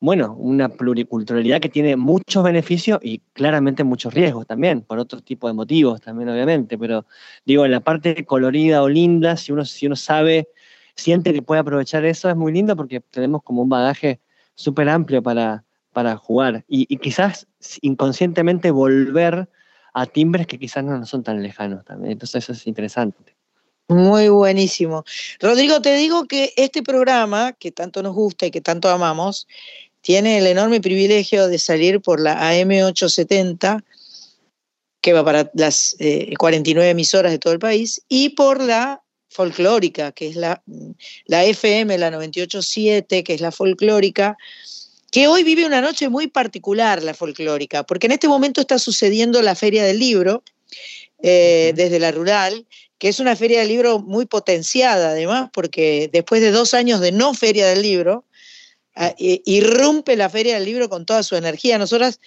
bueno, una pluriculturalidad que tiene muchos beneficios y claramente muchos riesgos también, por otro tipo de motivos también, obviamente, pero digo, en la parte colorida o linda, si uno, si uno sabe, siente que puede aprovechar eso, es muy lindo porque tenemos como un bagaje súper amplio para, para jugar. Y, y quizás inconscientemente volver a timbres que quizás no son tan lejanos también. Entonces eso es interesante. Muy buenísimo. Rodrigo, te digo que este programa, que tanto nos gusta y que tanto amamos, tiene el enorme privilegio de salir por la AM870, que va para las 49 eh, emisoras de todo el país, y por la folclórica, que es la, la FM, la 987, que es la folclórica, que hoy vive una noche muy particular, la folclórica, porque en este momento está sucediendo la Feria del Libro eh, desde la rural, que es una feria del libro muy potenciada además, porque después de dos años de no Feria del Libro, ah, irrumpe la Feria del Libro con toda su energía. Nosotras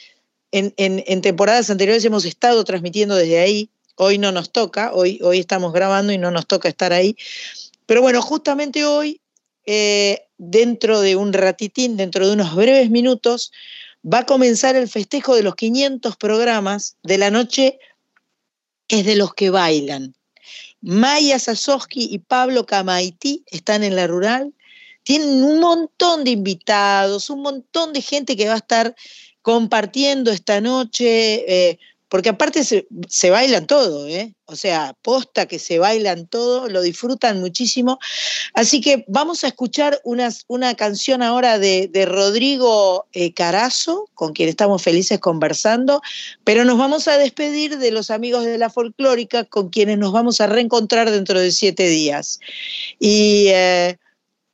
en, en, temporadas anteriores hemos estado transmitiendo desde ahí, hoy no nos toca, hoy, hoy estamos grabando y no nos toca estar ahí. Pero bueno, justamente hoy eh, dentro de un ratitín, dentro de unos breves minutos, va a comenzar el festejo de los 500 programas de la noche es de los que bailan. Maya Sasowski y Pablo Camaití están en la rural. Tienen un montón de invitados, un montón de gente que va a estar compartiendo esta noche, eh, porque aparte se, bailan todo, ¿eh? o sea, posta que se bailan todo, lo disfrutan muchísimo. Así que vamos a escuchar una canción ahora de, Rodrigo eh, Carazo, con quien estamos felices conversando, pero nos vamos a despedir de los amigos de la folclórica, con quienes nos vamos a reencontrar dentro de siete días. Y eh,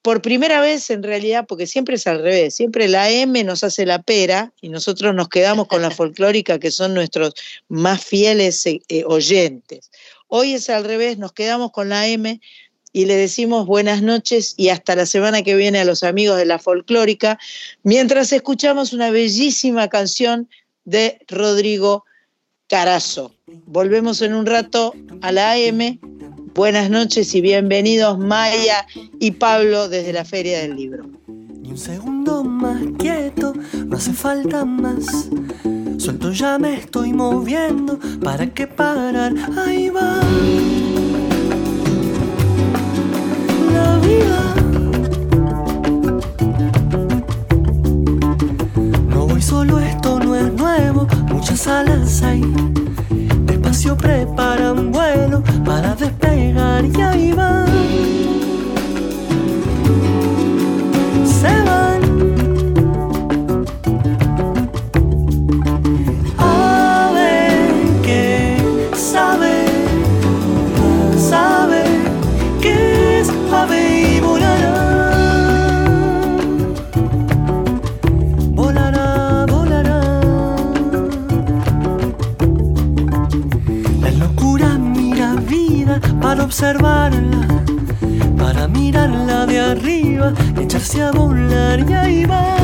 por primera vez en realidad, porque siempre es al revés, siempre la M nos hace la pera y nosotros nos quedamos con la (laughs) folclórica que son nuestros más fieles eh, eh, oyentes. Hoy es al revés, nos quedamos con la M y le decimos buenas noches y hasta la semana que viene a los amigos de la folclórica, mientras escuchamos una bellísima canción de Rodrigo Carazo. Volvemos en un rato a la AM Buenas noches y bienvenidos Maya y Pablo desde la Feria del Libro. Ni un segundo más quieto, no hace falta más. Suelto ya me estoy moviendo, ¿para qué parar? Ahí va. La vida. No voy solo, esto no es nuevo, muchas alas hay preparan vuelo para despegar y ahí van. para observarla, para mirarla de arriba echarse a volar y ahí va.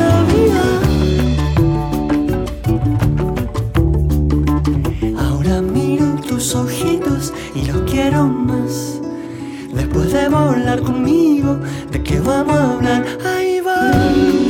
La vida. Ahora miro tus ojitos y los quiero más. Después de volar conmigo, ¿de qué vamos a hablar? Ahí va.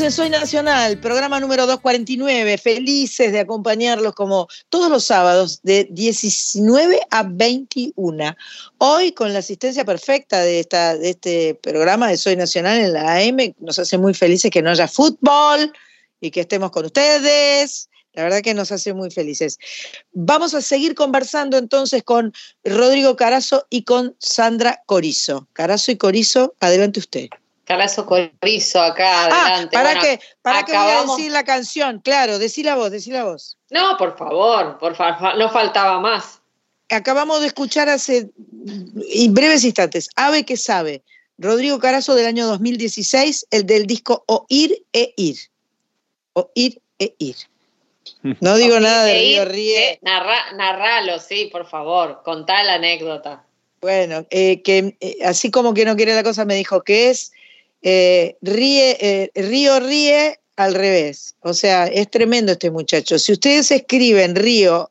Estamos en Soy Nacional, programa número 249, felices de acompañarlos como todos los sábados de 19 a 21. Hoy con la asistencia perfecta de, esta, de este programa de Soy Nacional en la AM, nos hace muy felices que no haya fútbol y que estemos con ustedes. La verdad que nos hace muy felices. Vamos a seguir conversando entonces con Rodrigo Carazo y con Sandra Corizo. Carazo y Corizo, adelante usted. Carazo Corizo acá ah, adelante. ¿Para qué? ¿Para qué voy a decir la canción? Claro, decí la voz, decí la voz. No, por favor, por favor, no faltaba más. Acabamos de escuchar hace breves instantes, Ave que sabe, Rodrigo Carazo del año 2016, el del disco Oír e Ir. Oír e Ir. (laughs) No digo nada de e Río Ríe. narralo, sí, por favor, contá la anécdota. Bueno, eh, que eh, así como que no quiere la cosa, me dijo que es eh, ríe, eh, Río ríe al revés. O sea, es tremendo este muchacho. Si ustedes escriben Río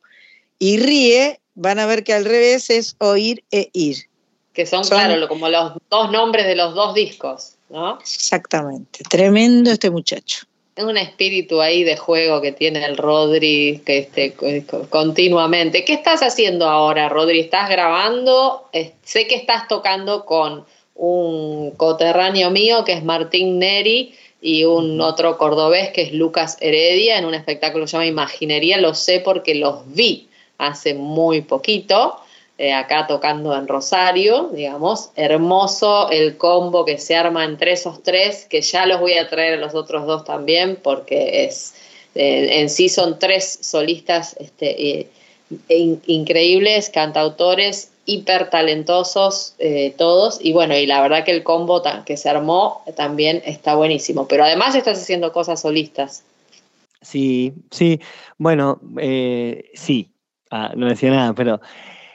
y ríe, van a ver que al revés es oír e ir. Que son, claro, como los dos nombres de los dos discos, ¿no? Exactamente. Tremendo este muchacho. Es un espíritu ahí de juego que tiene el Rodri que este, continuamente. ¿Qué estás haciendo ahora, Rodri? ¿Estás grabando? sé que estás tocando con un coterráneo mío que es Martín Neri y un otro cordobés que es Lucas Heredia en un espectáculo que se llama Imaginería. Lo sé porque los vi hace muy poquito, eh, acá tocando en Rosario, digamos. Hermoso el combo que se arma entre esos tres, que ya los voy a traer a los otros dos también porque es... Eh, en sí son tres solistas este, eh, increíbles, cantautores hiper talentosos eh, todos. Y bueno, y la verdad que el combo que se armó también está buenísimo, pero además estás haciendo cosas solistas. Sí, sí, bueno, eh, sí, ah, no decía nada, pero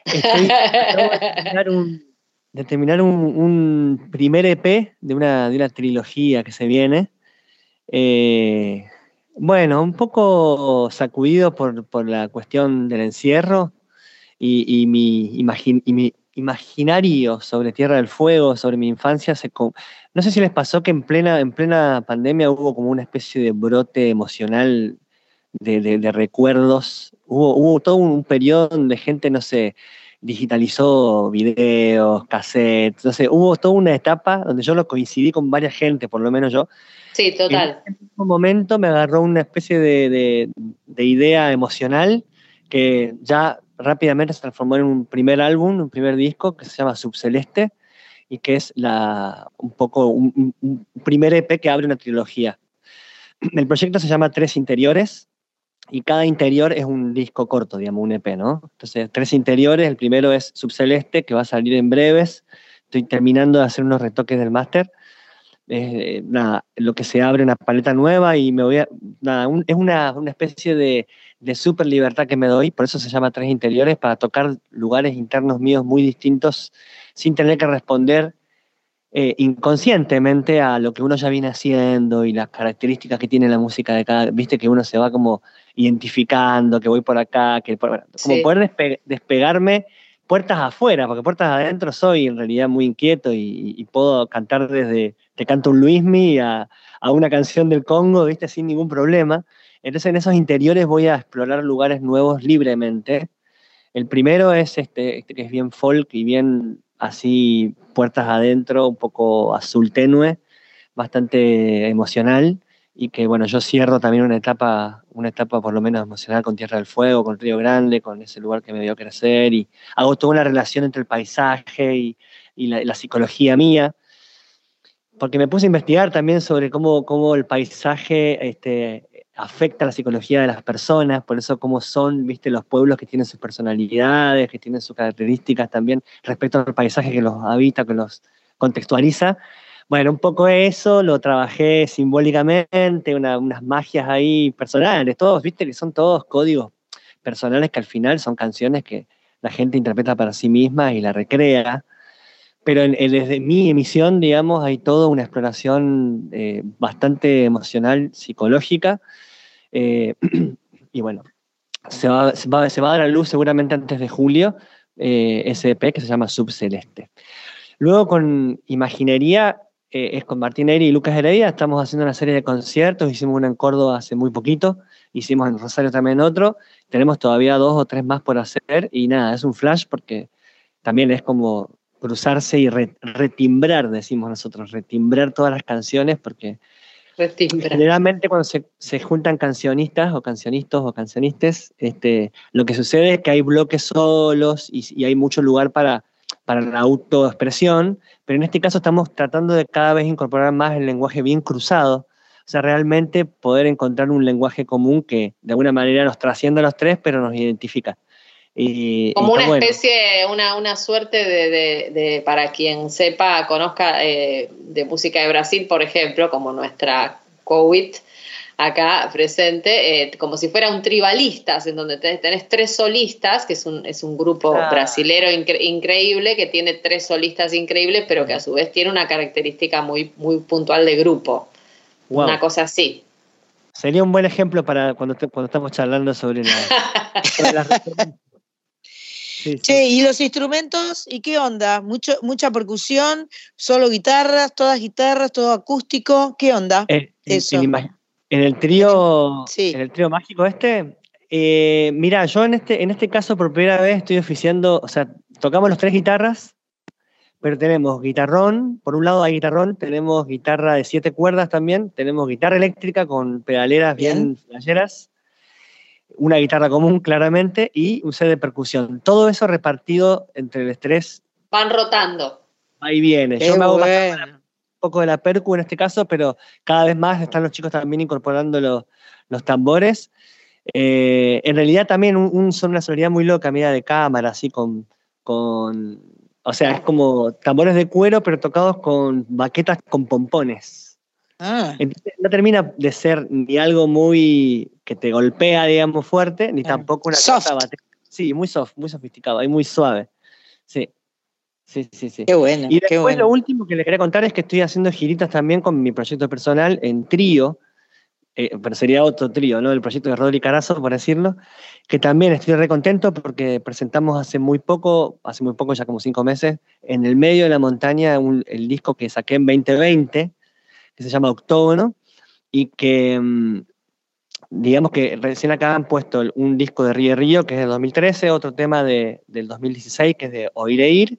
estoy de terminar un, primer EP de una, de una trilogía que se viene. Eh, bueno, un poco sacudido por, por la cuestión del encierro, y, mi, imaginario sobre Tierra del Fuego, sobre mi infancia, se, no sé si les pasó que en plena, en plena pandemia hubo como una especie de brote emocional de, recuerdos. Hubo, hubo todo un, periodo donde gente, no sé, digitalizó videos, cassettes, no sé, hubo toda una etapa donde yo lo coincidí con varias gente, por lo menos yo. Sí, total. En un momento me agarró una especie de, de idea emocional que ya rápidamente se transformó en un primer álbum, un primer disco que se llama Subceleste y que es la, un poco un, primer EP que abre una trilogía. (clears throat) El proyecto se llama Tres Interiores y cada interior es un disco corto, digamos, un EP, ¿no? Entonces, Tres Interiores, el primero es Subceleste, que va a salir en breves. Estoy terminando de hacer unos retoques del máster. Eh, nada, lo que se abre una paleta nueva y me voy a. Nada, es una, una especie de, de super libertad que me doy, por eso se llama Tres Interiores, para tocar lugares internos míos muy distintos sin tener que responder eh, inconscientemente a lo que uno ya viene haciendo y las características que tiene la música de cada, viste que uno se va como identificando, que voy por acá, que como poder despegarme puertas afuera, porque puertas adentro soy en realidad muy inquieto y, puedo cantar desde, te canto un Luismi a, a una canción del Congo, viste, sin ningún problema. Entonces en esos interiores voy a explorar lugares nuevos libremente. El primero es este, este que es bien folk y bien así puertas adentro, un poco azul tenue, bastante emocional y que bueno, yo cierro también una etapa, una etapa por lo menos emocional con Tierra del Fuego, con Río Grande, con ese lugar que me dio crecer y hago toda una relación entre el paisaje y, la, psicología mía, porque me puse a investigar también sobre cómo, cómo el paisaje este, afecta la psicología de las personas, por eso cómo son, viste, los pueblos que tienen sus personalidades, que tienen sus características también respecto al paisaje que los habita, que los contextualiza. Bueno, un poco eso, lo trabajé simbólicamente, unas magias ahí personales, todos, viste, que son todos códigos personales que al final son canciones que la gente interpreta para sí misma y la recrea. Pero desde mi emisión, digamos, hay toda una exploración eh, bastante emocional, psicológica, eh, (clears throat) y bueno, se va, se, va, a dar a luz seguramente antes de julio eh, ese EP que se llama Subceleste. Luego con Imaginería, eh, es con Martín Eri y Lucas Heredia, estamos haciendo una serie de conciertos, hicimos uno en Córdoba hace muy poquito, hicimos en Rosario también otro, tenemos todavía dos o tres más por hacer. Y nada, es un flash porque también es como cruzarse y retimbrar, decimos nosotros, retimbrar todas las canciones porque Generalmente cuando se, juntan cancionistas o cancionistas o cancionistas, este, lo que sucede es que hay bloques solos y, hay mucho lugar para, para la autoexpresión, pero en este caso estamos tratando de cada vez incorporar más el lenguaje bien cruzado, o sea, realmente poder encontrar un lenguaje común que de alguna manera nos trascienda a los tres, pero nos identifica. Como una especie, una, una suerte de, para quien sepa, conozca eh, de música de Brasil, por ejemplo, como nuestra COVID acá presente, eh, como si fuera un tribalistas, en donde tenés, tres solistas, que es un, es un grupo brasilero increíble, que tiene tres solistas increíbles, pero que a su vez tiene una característica muy, muy puntual de grupo. Una cosa así. Sería un buen ejemplo para cuando, cuando estamos charlando sobre la, (laughs) Che, ¿y los instrumentos? ¿Y qué onda? Mucho, ¿Mucha percusión? ¿Solo guitarras? ¿Todas guitarras? ¿Todo acústico? ¿Qué onda? Eh, en, el trío, en el trío mágico este, eh, mira, yo en este, en este caso por primera vez estoy oficiando, o sea, tocamos los tres guitarras, pero tenemos guitarrón, por un lado hay guitarrón, tenemos guitarra de siete cuerdas también, tenemos guitarra eléctrica con pedaleras bien, bien una guitarra común claramente y un set de percusión. Todo eso repartido entre el estrés. Van rotando. Ahí viene. Yo me hago un poco de la percu en este caso, pero cada vez más están los chicos también incorporando los, tambores. Eh, en realidad también un, son una sonoridad muy loca, mira, de cámara, así con, con, o sea, es como tambores de cuero, pero tocados con baquetas con pompones. Ah. no termina de ser ni algo muy que te golpea, digamos, fuerte, ni tampoco una cosa Sí, muy soft, muy sofisticado y muy suave. Sí. Sí, sí, sí. Qué bueno. Y después lo último que le quería contar es que estoy haciendo giritas también con mi proyecto personal en trío. eh, pero sería otro trío, ¿no? El proyecto de Rodri Carazo, por decirlo, que también estoy re contento porque presentamos hace muy poco, hace muy poco, ya como cinco meses, en el medio de la montaña el disco que saqué en 2020, que se llama Octógono, y que mm, digamos que recién acá han puesto un disco de Río Río, que es del 2013, otro tema de, del 2016, que es de Oír e Ir,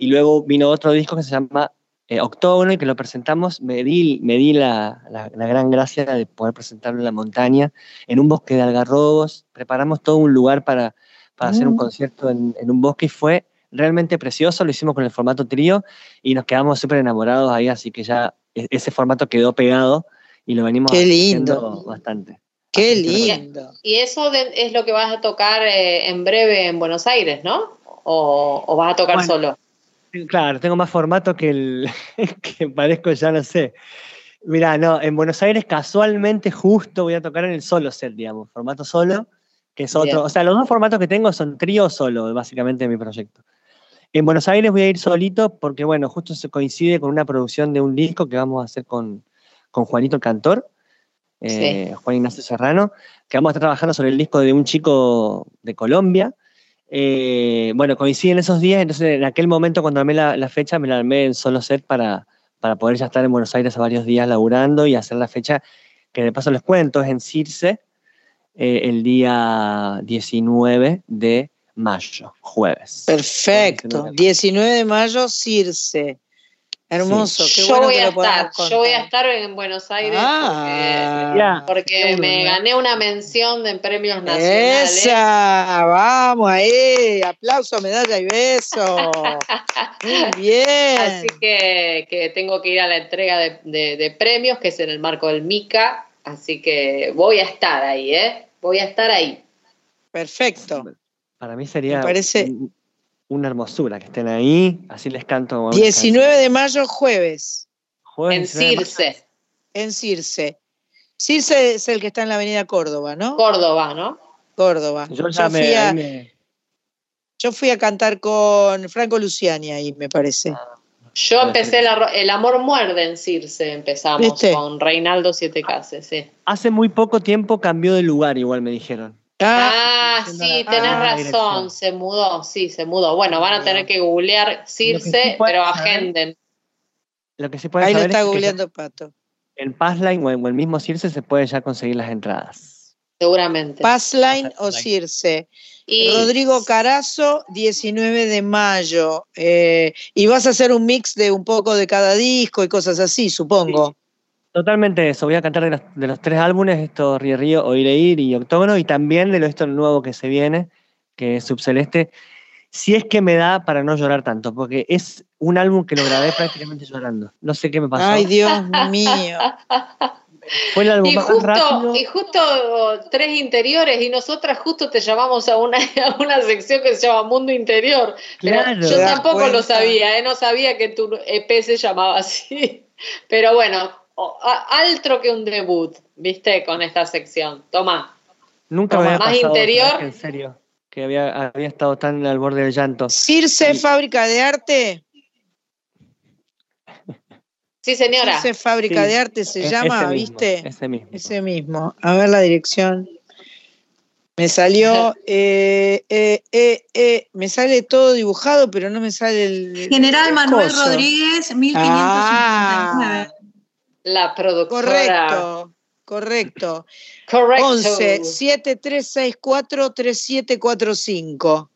y luego vino otro disco que se llama eh, Octógono y que lo presentamos, me di, me di la, la, gran gracia de poder presentarlo en la montaña, en un bosque de algarrobos, preparamos todo un lugar para, para hacer un mm. concierto en, en, un bosque y fue realmente precioso, lo hicimos con el formato trío y nos quedamos súper enamorados ahí, así que ya e, ese formato quedó pegado y lo venimos haciendo bastante. Qué lindo. Y eso es lo que vas a tocar eh, en breve en Buenos Aires, ¿no? ¿O, vas a tocar solo? Claro, tengo más formato que el (laughs) que parezco, ya no sé. Mira, no, en Buenos Aires casualmente justo voy a tocar en el solo set, digamos, formato solo, que es otro. O sea, los dos formatos que tengo son trío solo, básicamente, en mi proyecto. En Buenos Aires voy a ir solito porque, bueno, justo se coincide con una producción de un disco que vamos a hacer con, con Juanito el Cantor, eh, Juan Ignacio Serrano, que vamos a estar trabajando sobre el disco de un chico de Colombia, eh, bueno, coinciden esos días, entonces en aquel momento cuando armé la, fecha me la armé en solo set para, para poder ya estar en Buenos Aires a varios días laburando y hacer la fecha, que de paso les cuento, es en Circe, eh, el día 19 de mayo, jueves. Perfecto, 19 de mayo, Circe. Hermoso, qué yo voy a estar, Yo voy a estar en Buenos Aires ah, porque, me gané una mención en premios nacionales. Esa, vamos ahí, aplauso, medalla y beso. Muy (laughs) bien. Así que, tengo que ir a la entrega de, premios, que es en el marco del MICA, así que voy a estar ahí, ¿eh? Voy a estar ahí. Perfecto. Para mí sería... Me parece una hermosura que estén ahí, así les canto. 19 de mayo, jueves. en Circe. En Circe. Circe es el que está en la avenida Córdoba, ¿no? Córdoba, ¿no? Córdoba. Yo, fui, a, yo fui a cantar con Franco Luciani ahí, me parece. Yo empecé el, amor muerde en Circe, empezamos con Reinaldo Siete Cases, sí. Hace muy poco tiempo cambió de lugar, igual me dijeron. Ah, sí, tenés razón, se mudó, sí, se mudó. Bueno, van a tener que googlear Circe, pero agenden. Lo que puede Ahí lo está googleando Pato. En Passline o en el mismo Circe se puede ya conseguir las entradas. Seguramente. Passline o Circe. Rodrigo Carazo, 19 de mayo. Eh, y vas a hacer un mix de un poco de cada disco y cosas así, supongo. Totalmente eso. Voy a cantar de los, tres álbumes, esto Río Río, Oír Ir y Octógono, y también de lo esto nuevo que se viene, que es Subceleste. Si es que me da para no llorar tanto, porque es un álbum que lo grabé prácticamente llorando. No sé qué me pasó. Ay, Dios mío. Fue el álbum y más justo, rápido. Y justo tres interiores, y nosotras justo te llamamos a una, (laughs) una sección que se llama Mundo Interior. Claro, yo tampoco lo sabía, ¿eh? no sabía que tu EP se llamaba así. (laughs) Pero bueno, altro que un debut, viste, con esta sección. Toma. Nunca me había más interior. En serio, que había, había estado tan al borde del llanto. Circe, fábrica de arte. Sí, señora. Circe, fábrica de arte se e-, llama, ¿viste? Ese mismo. Ese mismo. A ver la dirección. Me salió, (laughs) eh, eh, eh, me sale todo dibujado, pero no me sale el. General Manuel Rodríguez, 1559. La productora. Correcto, correcto. Correcto. 11 7364 3745.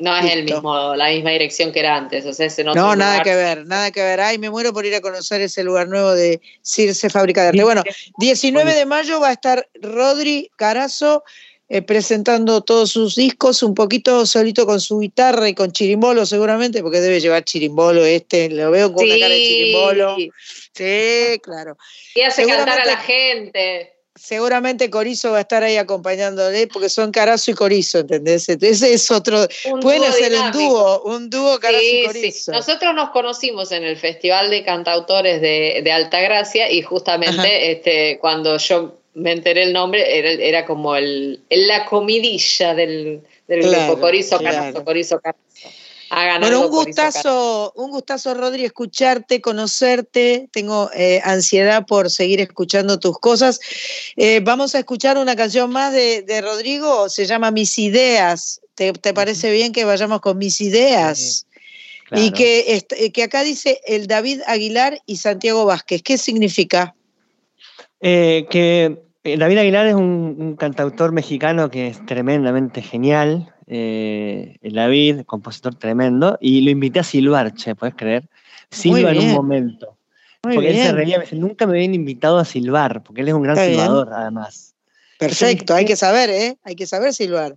No es el mismo, la misma dirección que era antes, o sea, No, nada que ver, nada que ver. Ay, me muero por ir a conocer ese lugar nuevo de Circe Fábrica de Arte. Bueno, 19 de mayo va a estar Rodri Carazo eh, presentando todos sus discos, un poquito solito con su guitarra y con chirimbolo seguramente, porque debe llevar chirimbolo este, lo veo con una cara de chirimbolo. Sí, claro. Y hace cantar a la gente. Seguramente Corizo va a estar ahí acompañándole, porque son Carazo y Corizo, ¿entendés? Ese es otro. pueden hacer un dúo, un dúo Carazo y Corizo. Nosotros nos conocimos en el Festival de Cantautores de, de Altagracia y justamente este, cuando yo me enteré el nombre, era, era como el, la comidilla del, del grupo Corizo Carazo, Corizo Carazo. bueno, un gustazo, un gustazo, Rodri, escucharte, conocerte. Tengo eh, ansiedad por seguir escuchando tus cosas. Eh, vamos a escuchar una canción más de, Rodrigo, se llama Mis Ideas. ¿Te, parece bien que vayamos con Mis Ideas? Y que, eh, que acá dice el David Aguilar y Santiago Vázquez. ¿Qué significa? que David Aguilar es un, cantautor mexicano que es tremendamente genial, eh, David, compositor tremendo, y lo invité a silbar, che, ¿puedes creer? Silva en un momento. porque él se reía, me dice, nunca me habían invitado a silbar, porque él es un gran silbador, además. Perfecto, hay que saber, ¿eh? Hay que saber silbar.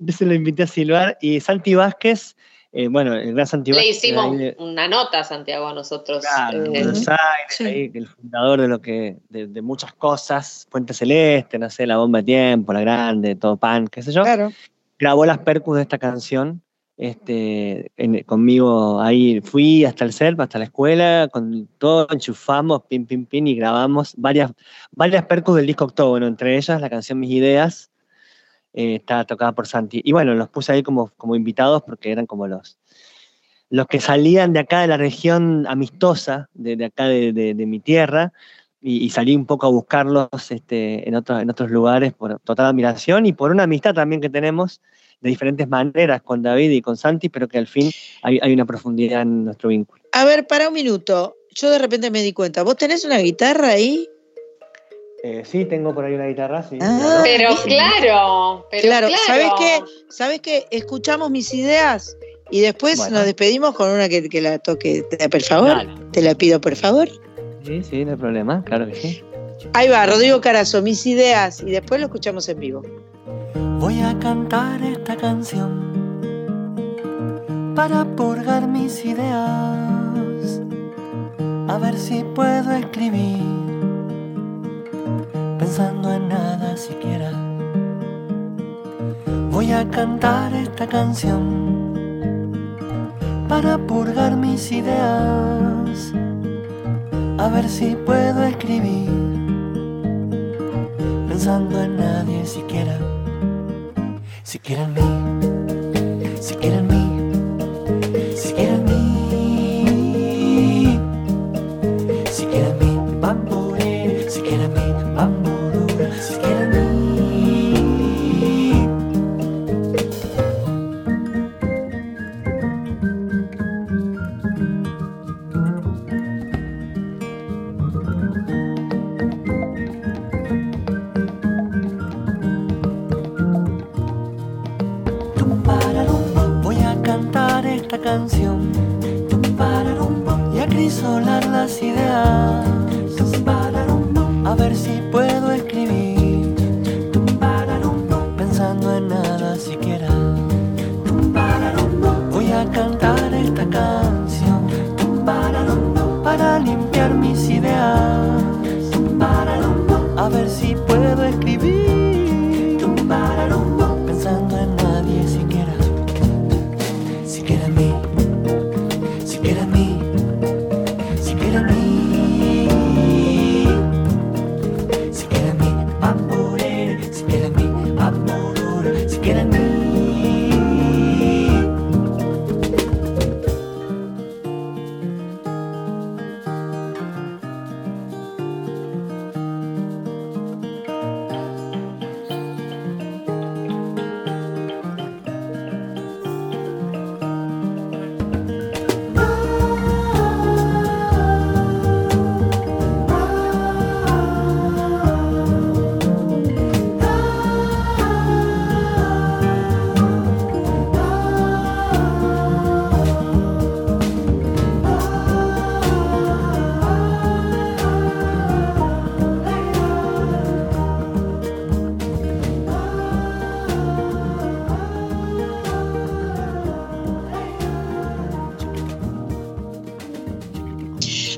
Entonces lo invité a silbar, y Santi Vázquez, eh, bueno, el gran Santi Vázquez. Le hicimos una nota a Santiago a nosotros. Claro, eh, Buenos Aires, el fundador de lo que, de, de, muchas cosas, Puente Celeste, no sé, La Bomba de Tiempo, La Grande, Todo Pan, qué sé yo. Claro grabó las percus de esta canción. Este, conmigo ahí fui hasta el CERP, hasta la escuela, con todo enchufamos, pin, pin, pin, y grabamos varias, varias percus del disco Octógono, entre ellas la canción Mis Ideas, eh, está tocada por Santi. Y bueno, los puse ahí como, como invitados porque eran como los, los que salían de acá de la región amistosa, de, de acá de, de, mi tierra, y, salí un poco a buscarlos este, en, otros, en otros lugares por total admiración y por una amistad también que tenemos de diferentes maneras con David y con Santi, pero que al fin hay, una profundidad en nuestro vínculo. A ver, para un minuto, yo de repente me di cuenta, ¿vos tenés una guitarra ahí? Eh, sí, tengo por ahí una guitarra, sí. Ah, pero claro, pero claro. ¿Sabes qué? ¿Sabes qué? Escuchamos mis ideas y después nos despedimos con una que, la toque. Por favor, te la pido, por favor. Sí, sí, no hay problema, claro que sí. Ahí va, Rodrigo Carazo, mis ideas, y después lo escuchamos en vivo. Voy a cantar esta canción para purgar mis ideas, a ver si puedo escribir, pensando en nada siquiera. Voy a cantar esta canción para purgar mis ideas a ver si puedo escribir, pensando en nadie siquiera, siquiera en mí, siquiera en mí. canción y acrisolar las ideas. A ver si puedo escribir pensando en nada siquiera. Voy a cantar esta canción para limpiar mis ideas. A ver si puedo escribir.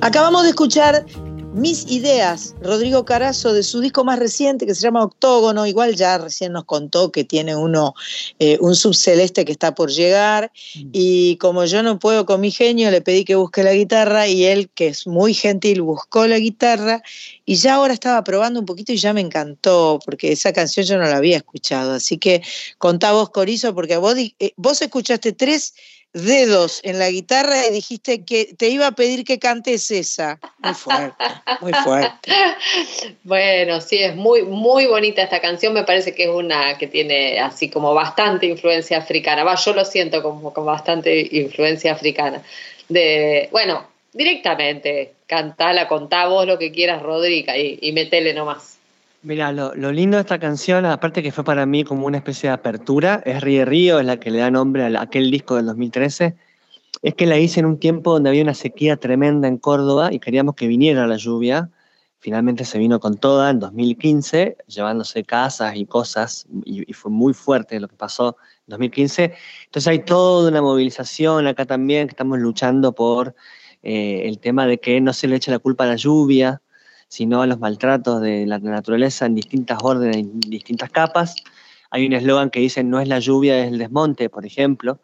Acabamos de escuchar Mis Ideas, Rodrigo Carazo, de su disco más reciente que se llama Octógono. Igual ya recién nos contó que tiene uno, eh, un subceleste que está por llegar. Mm. Y como yo no puedo con mi genio, le pedí que busque la guitarra y él, que es muy gentil, buscó la guitarra. Y ya ahora estaba probando un poquito y ya me encantó, porque esa canción yo no la había escuchado. Así que contá vos, Corizo, porque vos, eh, vos escuchaste tres dedos en la guitarra y dijiste que te iba a pedir que cantes esa. Muy fuerte, muy fuerte. (laughs) Bueno, sí, es muy, muy bonita esta canción. Me parece que es una que tiene así como bastante influencia africana. Va, yo lo siento como con bastante influencia africana. De, bueno, directamente, cantala, contá vos lo que quieras, Rodriga, y, y metele nomás. Mira, lo, lindo de esta canción, aparte que fue para mí como una especie de apertura, es Ríe Río, es la que le da nombre a aquel disco del 2013, es que la hice en un tiempo donde había una sequía tremenda en Córdoba y queríamos que viniera la lluvia. Finalmente se vino con toda en 2015, llevándose casas y cosas, y, fue muy fuerte lo que pasó en 2015. Entonces hay toda una movilización acá también, que estamos luchando por eh, el tema de que no se le eche la culpa a la lluvia, sino a los maltratos de la naturaleza en distintas órdenes, en distintas capas. Hay un eslogan que dice no es la lluvia, es el desmonte, por ejemplo.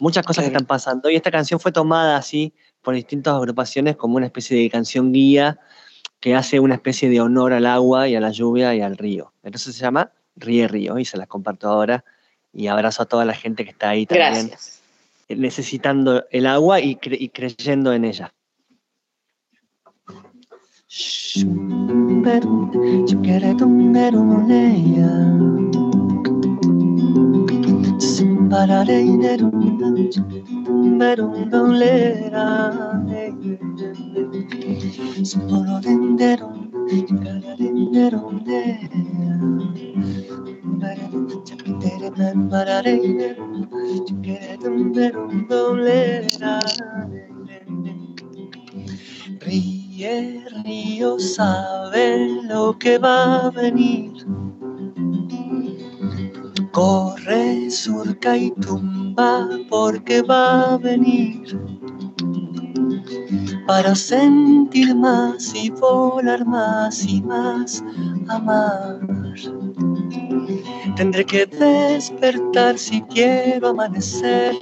Muchas cosas que están pasando. Y esta canción fue tomada así por distintas agrupaciones como una especie de canción guía que hace una especie de honor al agua y a la lluvia y al río. Entonces se llama Ríe Río y se las comparto ahora y abrazo a toda la gente que está ahí también necesitando el agua y creyendo en ella. Pero yo quiero tener una idea. Pararé y de un pero un doble era de su polo de un dedo, pararé y de un Río el río sabe lo que va a venir. Corre, surca y tumba porque va a venir. Para sentir más y volar más y más, amar. Tendré que despertar si quiero amanecer.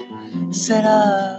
Será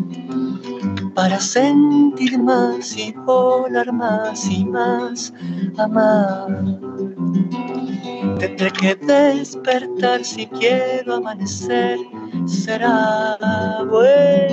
para sentir más y volar más y más, amar. Tendré que despertar si quiero amanecer, será bueno.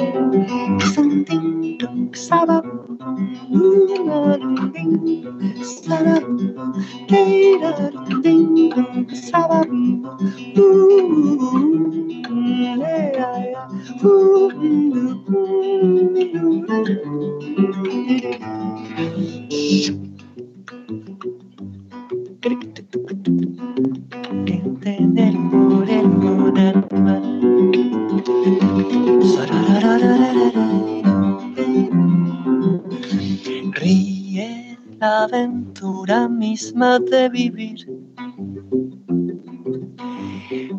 Ríe la aventura misma de vivir.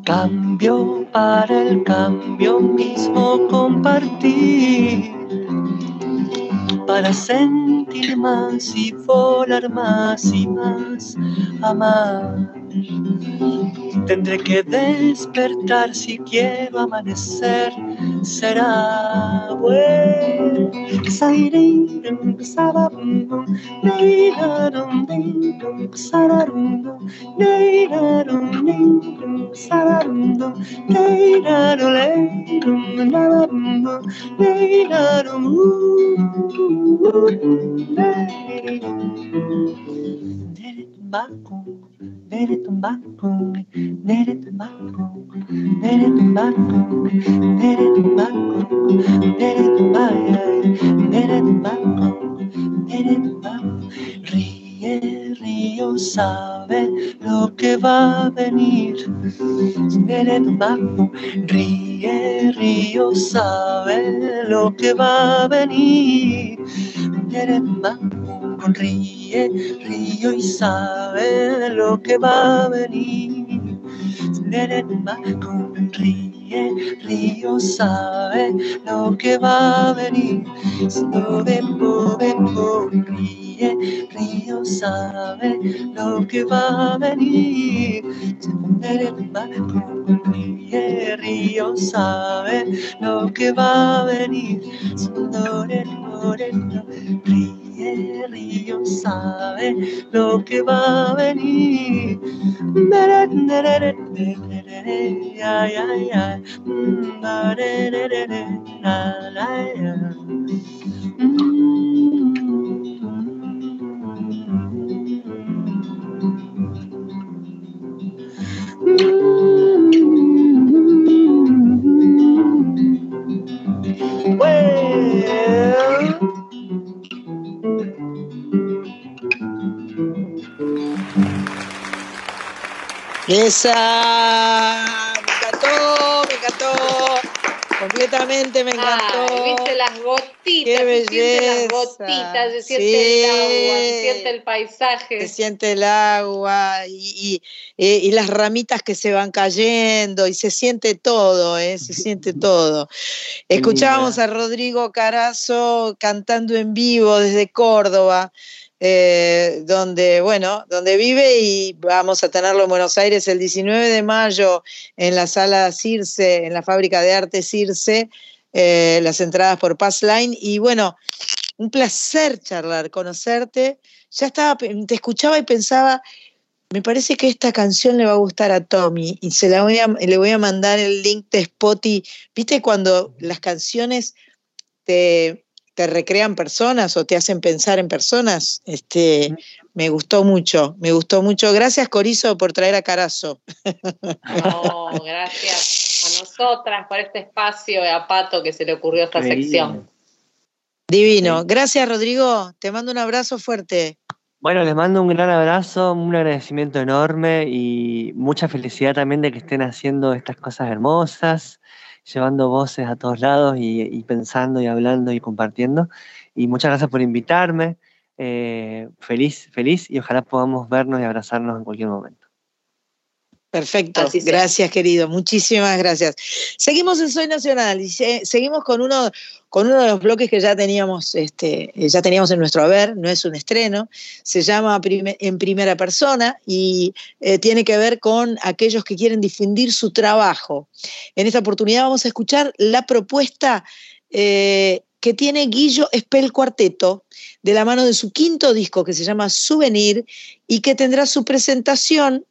Cambio para el cambio mismo compartir para sentir más y volar más y más, amar. Tendré que despertar si quiero amanecer, será bueno. Baku, nere tumbaku, nere tumbaku, nere tumbaku, nere tumbaku, nere tumbaya, nere tumbaku, nere tumbaku, ríe, río sabe lo que va a venir. Nere tumbaku, ríe, río sabe lo que va a venir. Nere tumbaku, ríe río y sabe lo que va a venir. con ríe, río sabe lo que va a venir. Ríe, río sabe lo que va a venir. Se el mar, ríe, río sabe lo que va a venir. Si no moreno, ríe, río sabe lo que va a venir ay, Esa, me encantó, me encantó. Completamente me encantó. viste las gotitas, Qué se las gotitas, se siente el agua, se siente el paisaje. Se siente el agua y, y, las ramitas que se van cayendo y se siente todo, ¿eh? se (laughs) siente todo. Escuchábamos a Rodrigo Carazo cantando en vivo desde Córdoba. Eh, donde, bueno, donde vive y vamos a tenerlo en Buenos Aires el 19 de mayo en la sala Circe, en la fábrica de arte Circe, eh, las entradas por Passline. Y bueno, un placer charlar, conocerte. Ya estaba, te escuchaba y pensaba, me parece que esta canción le va a gustar a Tommy y se la voy a, le voy a mandar el link de Spotify. ¿Viste cuando las canciones te, te recrean personas o te hacen pensar en personas. Este, me gustó mucho, me gustó mucho. Gracias, Corizo, por traer a Carazo. No, gracias a nosotras por este espacio de Pato que se le ocurrió esta sección. Divino. Gracias, Rodrigo. Te mando un abrazo fuerte. Bueno, les mando un gran abrazo, un agradecimiento enorme y mucha felicidad también de que estén haciendo estas cosas hermosas llevando voces a todos lados y, pensando y hablando y compartiendo. Y muchas gracias por invitarme. Eh, feliz, feliz y ojalá podamos vernos y abrazarnos en cualquier momento. Perfecto, gracias querido, muchísimas gracias. Seguimos en Soy Nacional y seguimos con uno, con uno de los bloques que ya teníamos, este, ya teníamos en nuestro haber, no es un estreno, se llama En Primera Persona y eh, tiene que ver con aquellos que quieren difundir su trabajo. En esta oportunidad vamos a escuchar la propuesta eh, que tiene Guillo Espel Cuarteto de la mano de su quinto disco que se llama Souvenir y que tendrá su presentación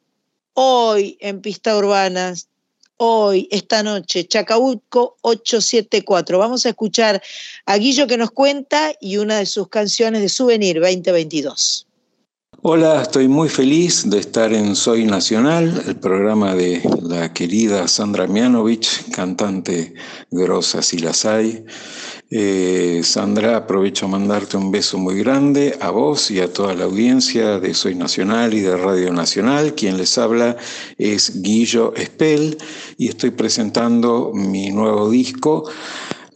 hoy en Pista Urbanas, hoy, esta noche, Chacabuco 874. Vamos a escuchar a Guillo que nos cuenta y una de sus canciones de Souvenir 2022. Hola, estoy muy feliz de estar en Soy Nacional, el programa de la querida Sandra Mianovich, cantante grosa si las hay. Eh, Sandra, aprovecho a mandarte un beso muy grande a vos y a toda la audiencia de Soy Nacional y de Radio Nacional. Quien les habla es Guillo Espel y estoy presentando mi nuevo disco.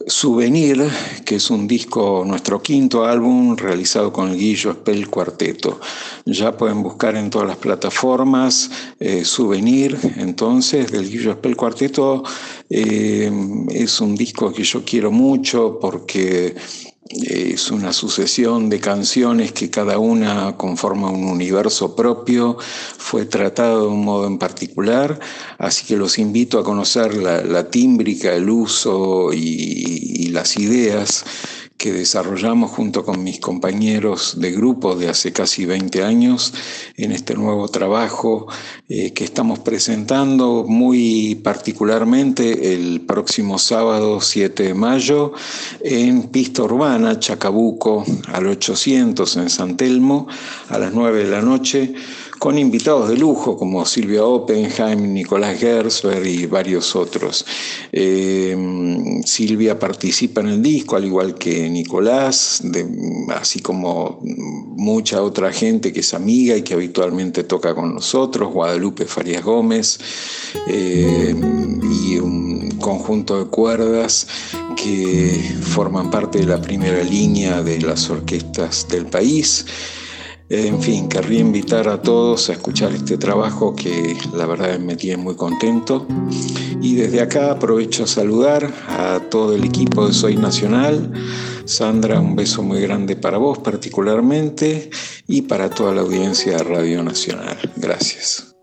Souvenir, que es un disco, nuestro quinto álbum realizado con Guillo Spell Cuarteto. Ya pueden buscar en todas las plataformas eh, Souvenir, entonces, del Guillo Spell Cuarteto. Eh, es un disco que yo quiero mucho porque es una sucesión de canciones que cada una conforma un universo propio, fue tratado de un modo en particular, así que los invito a conocer la, tímbrica, el uso y las ideas que desarrollamos junto con mis compañeros de grupo de hace casi 20 años en este nuevo trabajo eh, que estamos presentando muy particularmente el próximo sábado 7 de mayo en Pista Urbana, Chacabuco, al 800 en San Telmo, a las 9 de la noche con invitados de lujo como Silvia Oppenheim, Nicolás Gersberg y varios otros. Eh, Silvia participa en el disco, al igual que Nicolás, así como mucha otra gente que es amiga y que habitualmente toca con nosotros, Guadalupe Farías Gómez, eh, y un conjunto de cuerdas que forman parte de la primera línea de las orquestas del país. En fin, querría invitar a todos a escuchar este trabajo que la verdad me tiene muy contento. Y desde acá aprovecho a saludar a todo el equipo de Soy Nacional. Sandra, un beso muy grande para vos particularmente y para toda la audiencia de Radio Nacional. Gracias.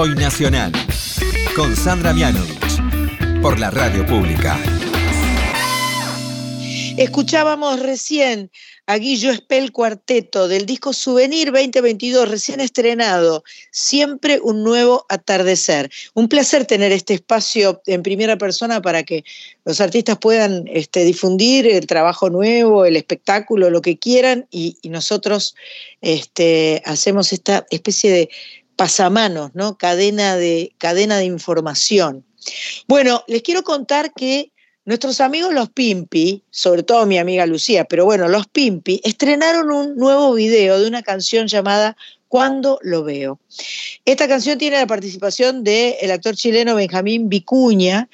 Soy Nacional, con Sandra Mianovich, por la radio pública. Escuchábamos recién a Guillo Espel Cuarteto del disco Souvenir 2022, recién estrenado. Siempre un nuevo atardecer. Un placer tener este espacio en primera persona para que los artistas puedan este, difundir el trabajo nuevo, el espectáculo, lo que quieran, y, nosotros este, hacemos esta especie de pasamanos, ¿no? Cadena de, cadena de información. Bueno, les quiero contar que nuestros amigos los Pimpi, sobre todo mi amiga Lucía, pero bueno, los Pimpi, estrenaron un nuevo video de una canción llamada Cuando lo veo. Esta canción tiene la participación del actor chileno Benjamín Vicuña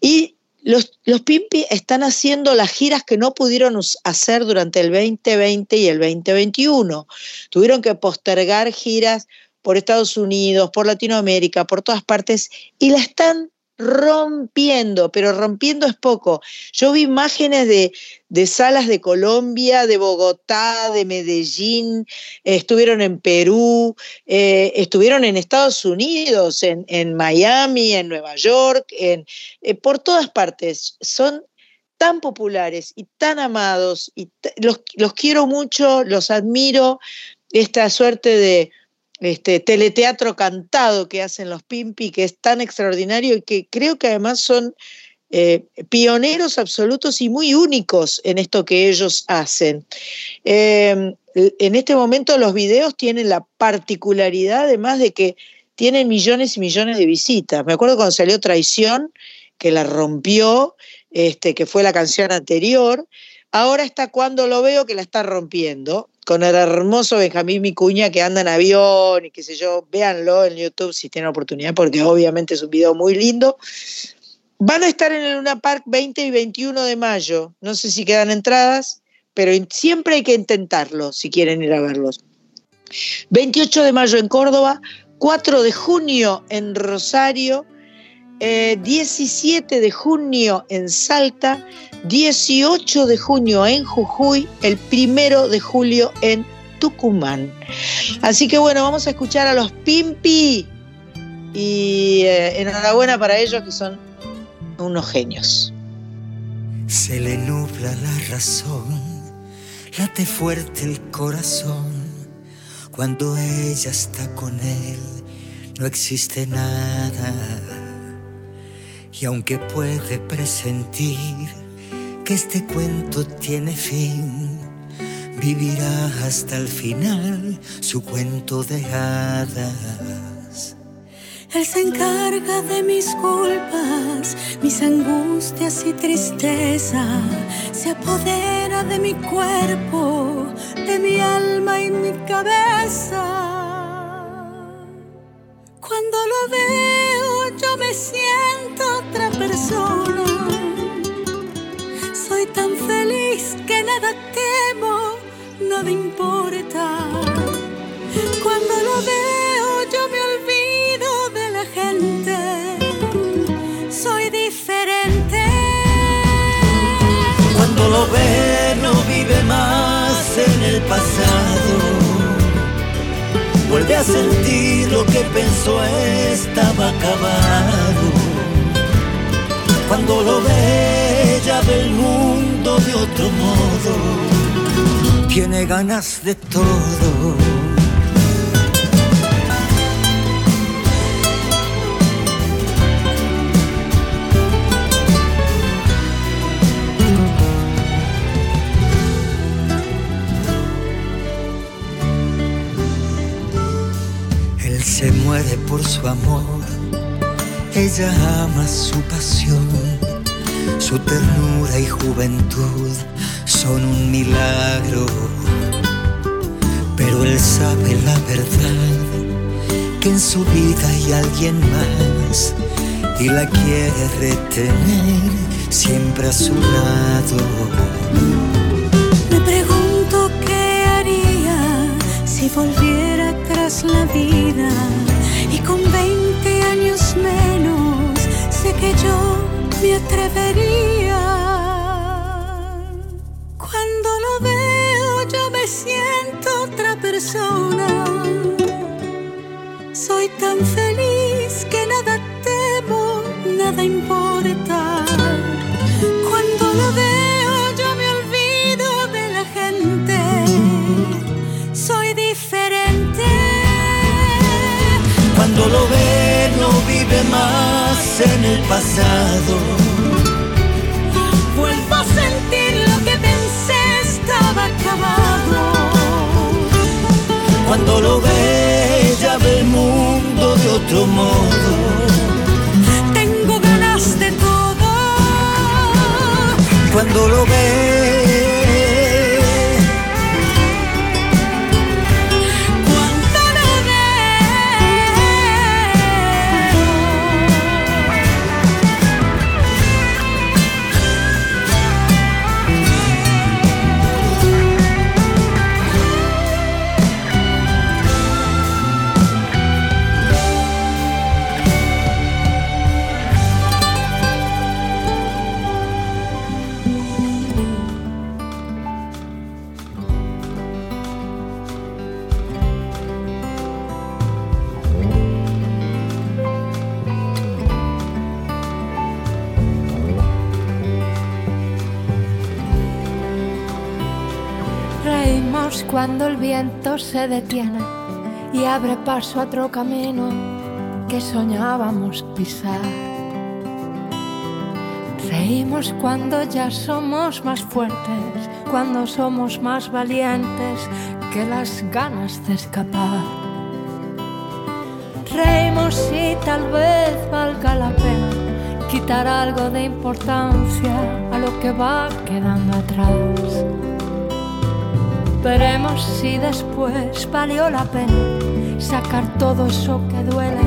y los, los, Pimpi están haciendo las giras que no pudieron hacer durante el 2020 y el 2021. Tuvieron que postergar giras por Estados Unidos, por Latinoamérica, por todas partes, y la están rompiendo, pero rompiendo es poco. Yo vi imágenes de, salas de Colombia, de Bogotá, de Medellín, estuvieron en Perú, eh, estuvieron en Estados Unidos, en, Miami, en Nueva York, en, eh, por todas partes. Son tan populares y tan amados, y los, los quiero mucho, los admiro, esta suerte de este teleteatro cantado que hacen los Pimpi, que es tan extraordinario y que creo que además son eh, pioneros absolutos y muy únicos en esto que ellos hacen. Em, en este momento los videos tienen la particularidad además de que tienen millones y millones de visitas. Me acuerdo cuando salió Traición, que la rompió, este, que fue la canción anterior. Ahora está cuando lo veo que la está rompiendo con el hermoso Benjamín Micuña que anda en avión y qué sé yo, véanlo en YouTube si tienen oportunidad, porque obviamente es un video muy lindo. Van a estar en el Luna Park 20 y 21 de mayo. No sé si quedan entradas, pero siempre hay que intentarlo si quieren ir a verlos. 28 de mayo en Córdoba, 4 de junio en Rosario, 17 eh, de junio en Salta, 18 de junio en Jujuy, el primero de julio en Tucumán. Así que bueno, vamos a escuchar a los Pimpi y eh, enhorabuena para ellos que son unos genios. Se le nubla la razón, late fuerte el corazón, cuando ella está con él, no existe nada y aunque puede presentir que este cuento tiene fin, vivirá hasta el final su cuento de hadas. Él se encarga de mis culpas, mis angustias y tristeza. Se apodera de mi cuerpo, de mi alma y mi cabeza. Cuando lo veo yo me siento otra persona. Soy tan feliz que nada temo, nada importa. Cuando lo veo yo me olvido de la gente. Soy diferente. Cuando lo ve no vive más en el pasado vuelve a sentir lo que pensó estaba acabado. Cuando lo ve, ya ve el mundo de otro modo, tiene ganas de todo. Se muere por su amor. Ella ama su pasión, su ternura y juventud son un milagro. Pero él sabe la verdad, que en su vida hay alguien más y la quiere retener siempre a su lado. Me pregunto qué haría si volviera la vida y con 20 años menos sé que yo me atrevería. Cuando lo veo yo me siento otra persona. Soy tan feliz que nada temo, nada importa. El pasado. Vuelvo a sentir lo que pensé estaba acabado. Cuando lo ve ya ve el mundo de otro modo. Tengo ganas de todo. Cuando lo ve cuando el viento se detiene y abre paso a otro camino que soñábamos pisar. Reímos cuando ya somos más fuertes, cuando somos más valientes que las ganas de escapar. Reímos y tal vez valga la pena quitar algo de importancia a lo que va quedando atrás. Veremos si después valió la pena sacar todo eso que duele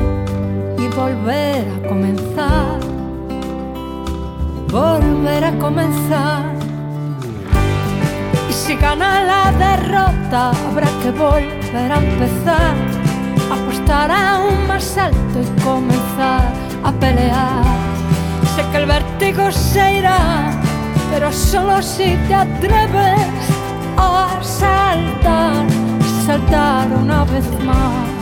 y volver a comenzar. Volver a comenzar. Y si gana la derrota, habrá que volver a empezar. Apostar aún más alto y comenzar a pelear. Sé que el vértigo se irá, pero solo si te atreves a saltar, saltar una vez más.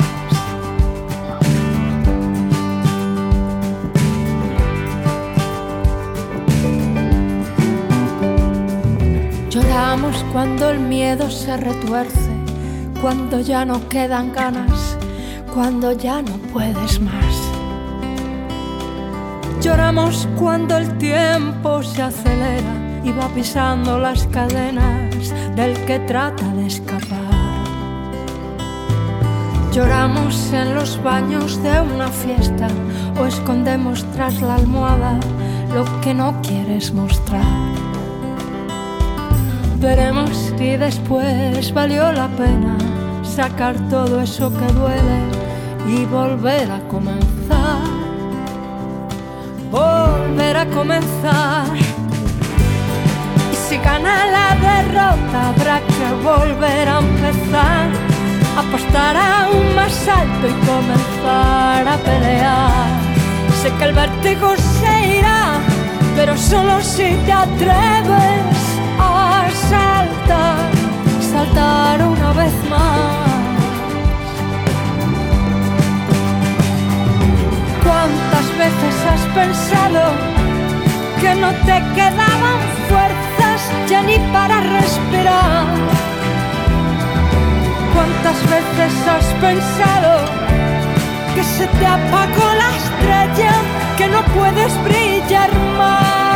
Lloramos cuando el miedo se retuerce, cuando ya no quedan ganas, cuando ya no puedes más. Lloramos cuando el tiempo se acelera y va pisando las cadenas del que trata de escapar. Lloramos en los baños de una fiesta o escondemos tras la almohada lo que no quieres mostrar. Veremos si después valió la pena sacar todo eso que duele y volver a comenzar. Volver a comenzar. Si gana la derrota habrá que volver a empezar. Apostar aún más alto y comenzar a pelear. Sé que el vértigo se irá, pero solo si te atreves a saltar, saltar una vez más. ¿Cuántas veces has pensado que no te quedaban fuerzas ya ni para respirar? ¿Cuántas veces has pensado que se te apagó la estrella, que no puedes brillar más?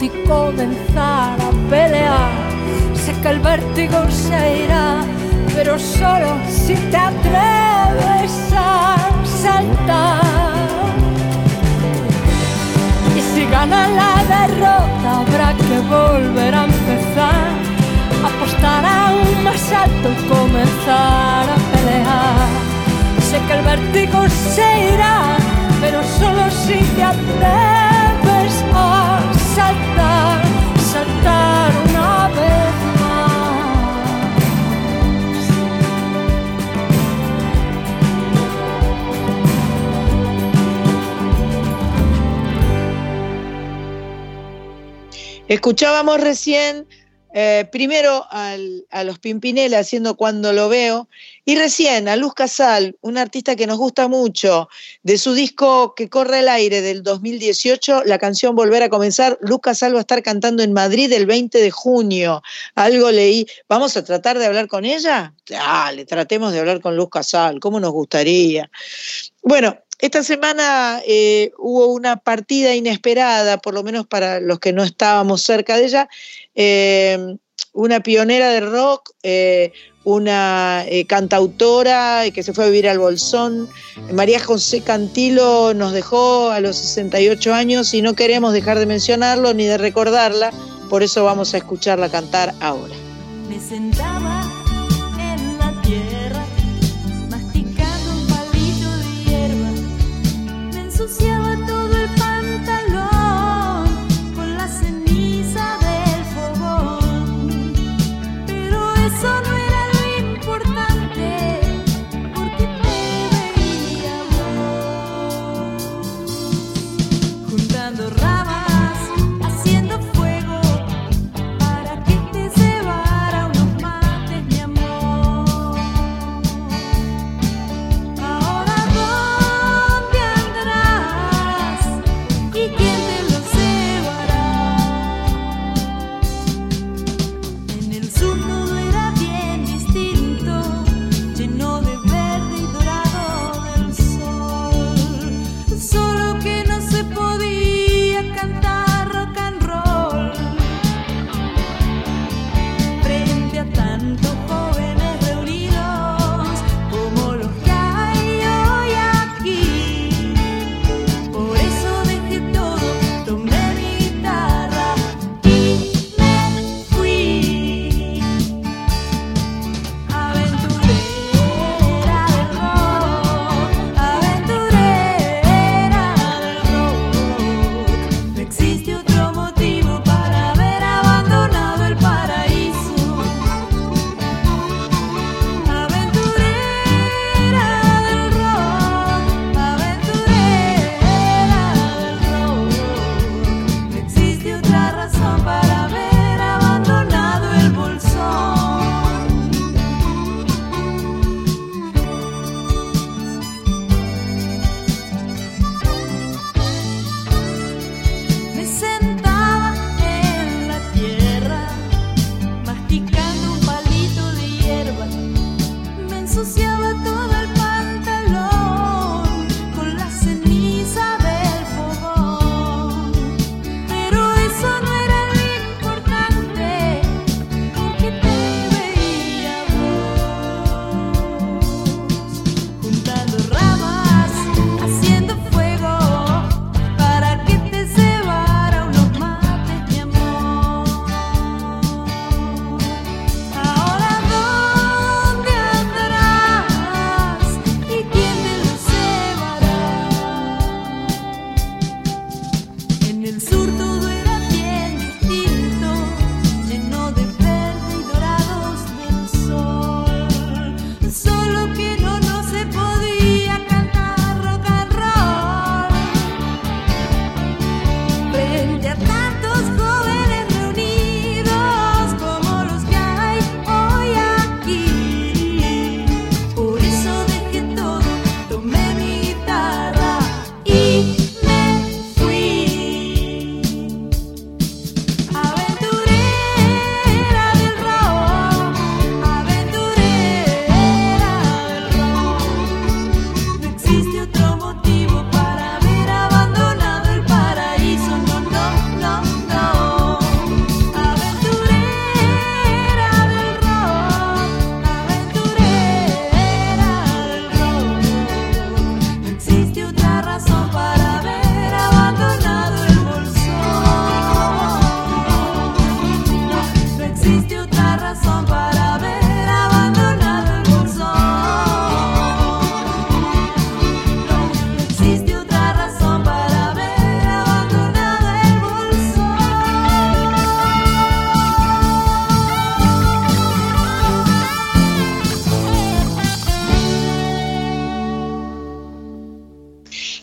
Y comenzar a pelear. Sé que el vértigo se irá, pero solo si te atreves a saltar. Y si gana la derrota, habrá que volver a empezar. Apostar aún más alto comenzar a pelear. Sé que el vértigo se irá, pero solo si te atreves a Escuchábamos recién eh, primero al- a los Pimpinela haciendo Cuando lo veo y recién a Luz Casal, una artista que nos gusta mucho, de su disco que corre el aire del 2018, la canción Volver a comenzar. Luz Casal va a estar cantando en Madrid el 20 de junio. Algo leí. ¿Vamos a tratar de hablar con ella? Dale, tratemos de hablar con Luz Casal, ¿cómo nos gustaría? Bueno, esta semana eh, hubo una partida inesperada, por lo menos para los que no estábamos cerca de ella, eh, una pionera de rock, eh, una eh, cantautora que se fue a vivir al Bolsón. María José Cantilo nos dejó a los 68 años y no queremos dejar de mencionarlo ni de recordarla, por eso vamos a escucharla cantar ahora. Me sentaba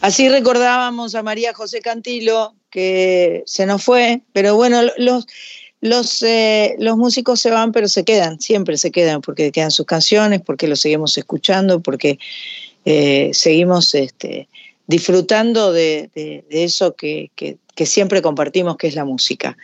Así recordábamos a María José Cantilo, que se nos fue, pero bueno, los, los, eh, los músicos se van, pero se quedan, siempre se quedan, porque quedan sus canciones, porque los seguimos escuchando, porque eh, seguimos este, disfrutando de, eso que, siempre compartimos, que es la música.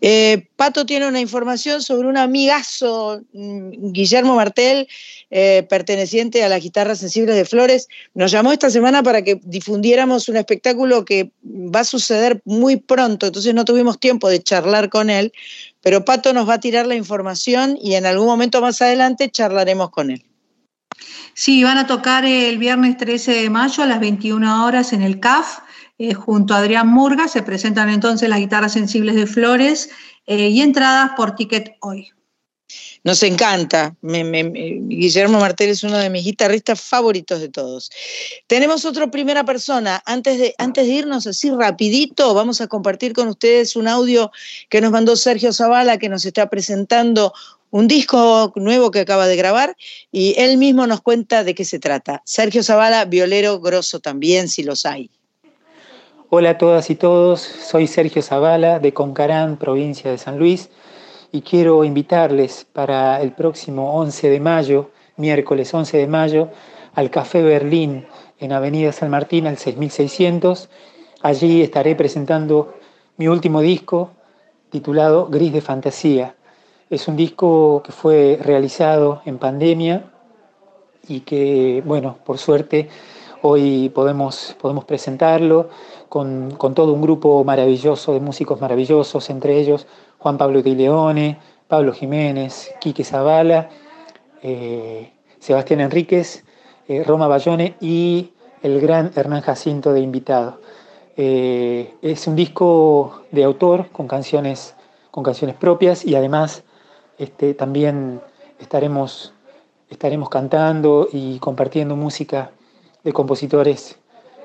Eh, Pato tiene una información sobre un amigazo, mm, Guillermo Martel, eh, perteneciente a las guitarras sensibles de Flores, nos llamó esta semana para que difundiéramos un espectáculo que va a suceder muy pronto, entonces no tuvimos tiempo de charlar con él, pero Pato nos va a tirar la información y en algún momento más adelante charlaremos con él. Sí, van a tocar el viernes 13 de mayo a las 21 horas en el CAF. Eh, junto a Adrián Murga se presentan entonces las guitarras sensibles de Flores eh, y entradas por Ticket Hoy. Nos encanta. Guillermo Martel es uno de mis guitarristas favoritos de todos. Tenemos otra primera persona. Antes de, antes de irnos así rapidito, vamos a compartir con ustedes un audio que nos mandó Sergio Zavala, que nos está presentando un disco nuevo que acaba de grabar y él mismo nos cuenta de qué se trata. Sergio Zavala, violero grosso también, si los hay. Hola a todas y todos, soy Sergio Zavala de Concarán, provincia de San Luis y quiero invitarles para el próximo 11 de mayo, miércoles 11 de mayo, al Café Berlín en Avenida San Martín al 6600. Allí estaré presentando mi último disco titulado Gris de Fantasía. Es un disco que fue realizado en pandemia y que, bueno, por suerte hoy podemos, podemos presentarlo con, con todo un grupo maravilloso de músicos maravillosos, entre ellos Juan Pablo de Leone, Pablo Jiménez, Quique Zavala, eh, Sebastián Enríquez, eh, Roma Bayone y el gran Hernán Jacinto de invitado. Eh, es un disco de autor con canciones, con canciones propias y además este, también estaremos, estaremos cantando y compartiendo música de compositores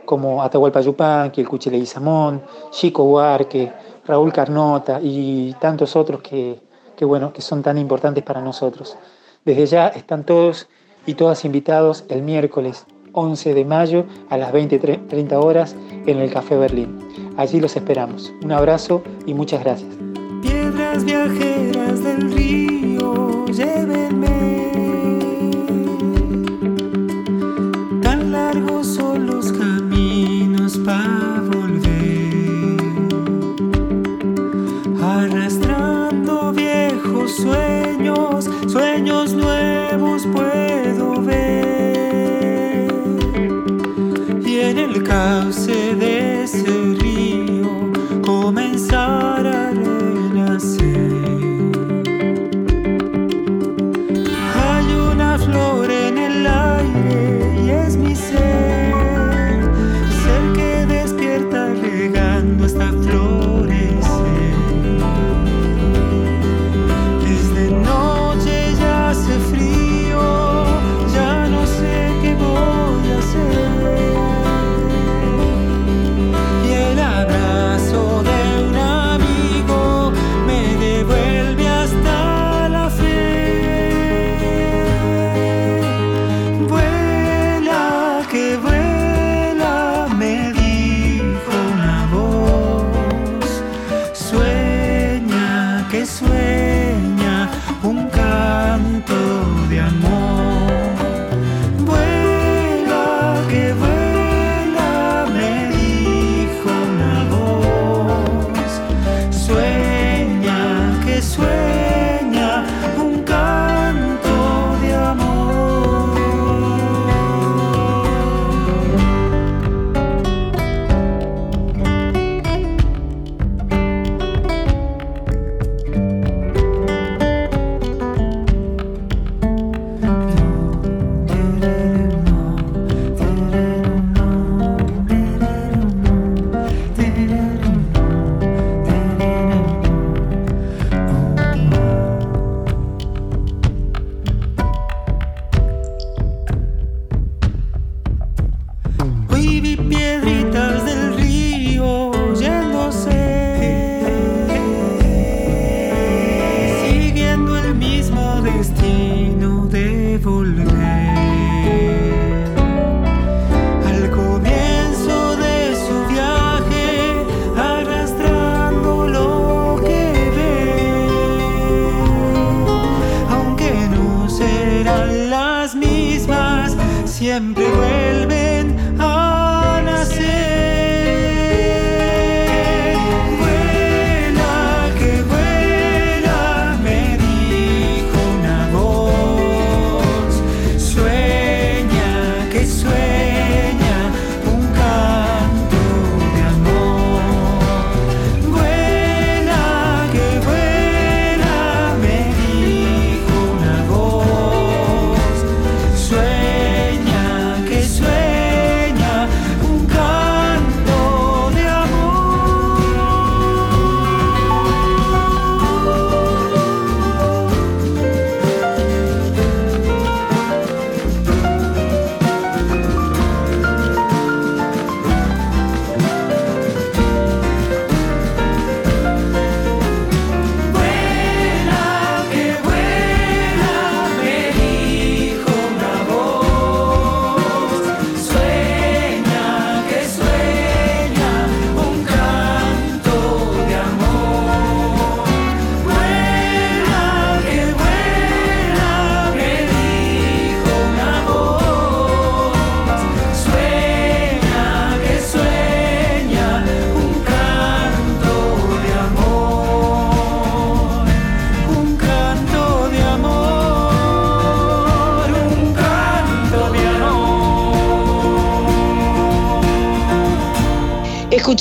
como Atahualpa Yupanqui, el Cuchile Guizamón, Chico Huarque, Raúl Carnota y tantos otros que, bueno, que son tan importantes para nosotros. Desde ya están todos y todas invitados el miércoles 11 de mayo a las 20.30 horas en el Café Berlín. Allí los esperamos. Un abrazo y muchas gracias. Piedras viajeras del río, llévenme. Tan largos son los caminos para volver. Arrastrando viejos sueños, sueños nuevos puedo ver. Y en el caos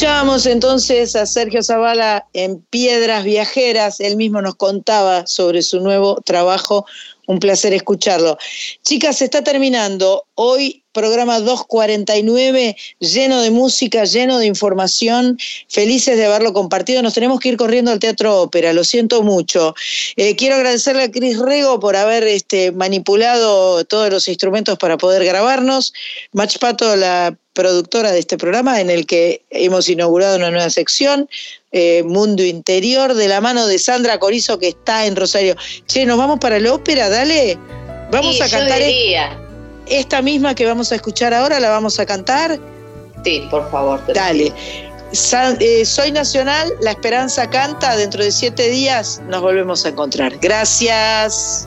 Escuchábamos entonces a Sergio Zavala en Piedras Viajeras, él mismo nos contaba sobre su nuevo trabajo, un placer escucharlo. Chicas, se está terminando hoy programa 249, lleno de música, lleno de información, felices de haberlo compartido. Nos tenemos que ir corriendo al Teatro Ópera, lo siento mucho. Eh, quiero agradecerle a Cris Rego por haber este, manipulado todos los instrumentos para poder grabarnos. Mach Pato, la productora de este programa, en el que hemos inaugurado una nueva sección, eh, Mundo Interior, de la mano de Sandra Corizo, que está en Rosario. Che, nos vamos para la ópera, dale. Vamos Sí, a cantar diría. esta misma que vamos a escuchar ahora, la vamos a cantar. Sí, por favor. te Dale. eh, soy Nacional, La Esperanza canta, dentro de siete días nos volvemos a encontrar. Gracias.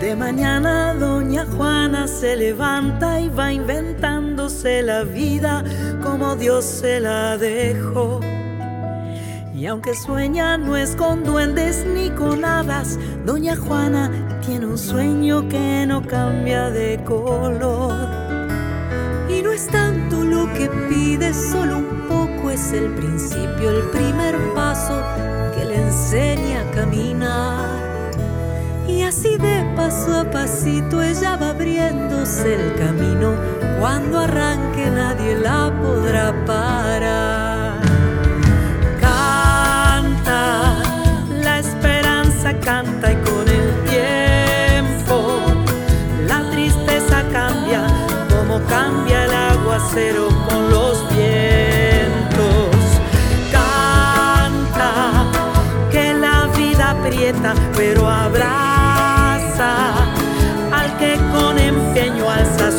De mañana doña Juana se levanta y va inventándose la vida como Dios se la dejó. Y aunque sueña no es con duendes ni con hadas, doña Juana tiene un sueño que no cambia de color. Y no es tanto lo que pide, solo un poco es el principio, el primer paso que le enseña a caminar. Y así de paso a pasito ella va abriéndose el camino. Cuando arranque nadie la podrá parar. Aguacero con los vientos. Canta que la vida aprieta pero abraza al que con empeño alza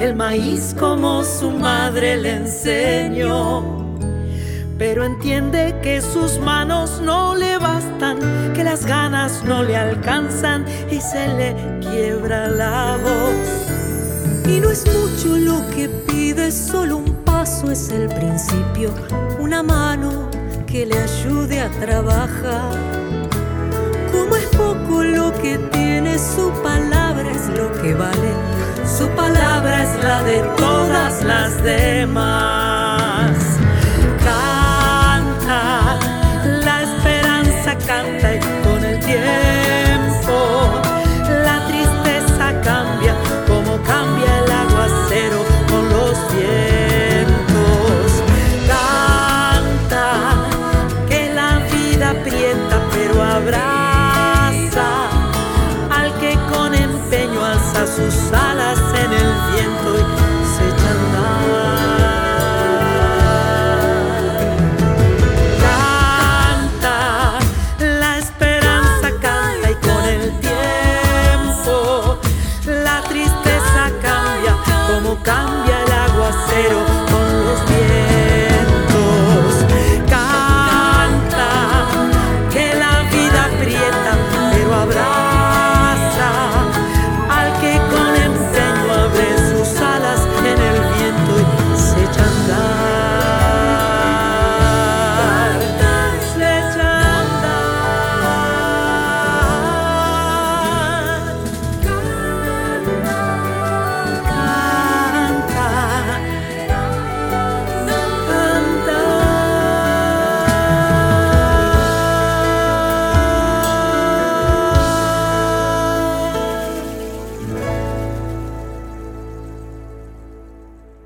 el maíz como su madre le enseñó. Pero entiende que sus manos no le bastan, que las ganas no le alcanzan y se le quiebra la voz. Y no es mucho lo que pide, solo un paso es el principio, una mano que le ayude a trabajar. Como es poco lo que tiene, su palabra lo que vale. Su palabra es la de todas las demás.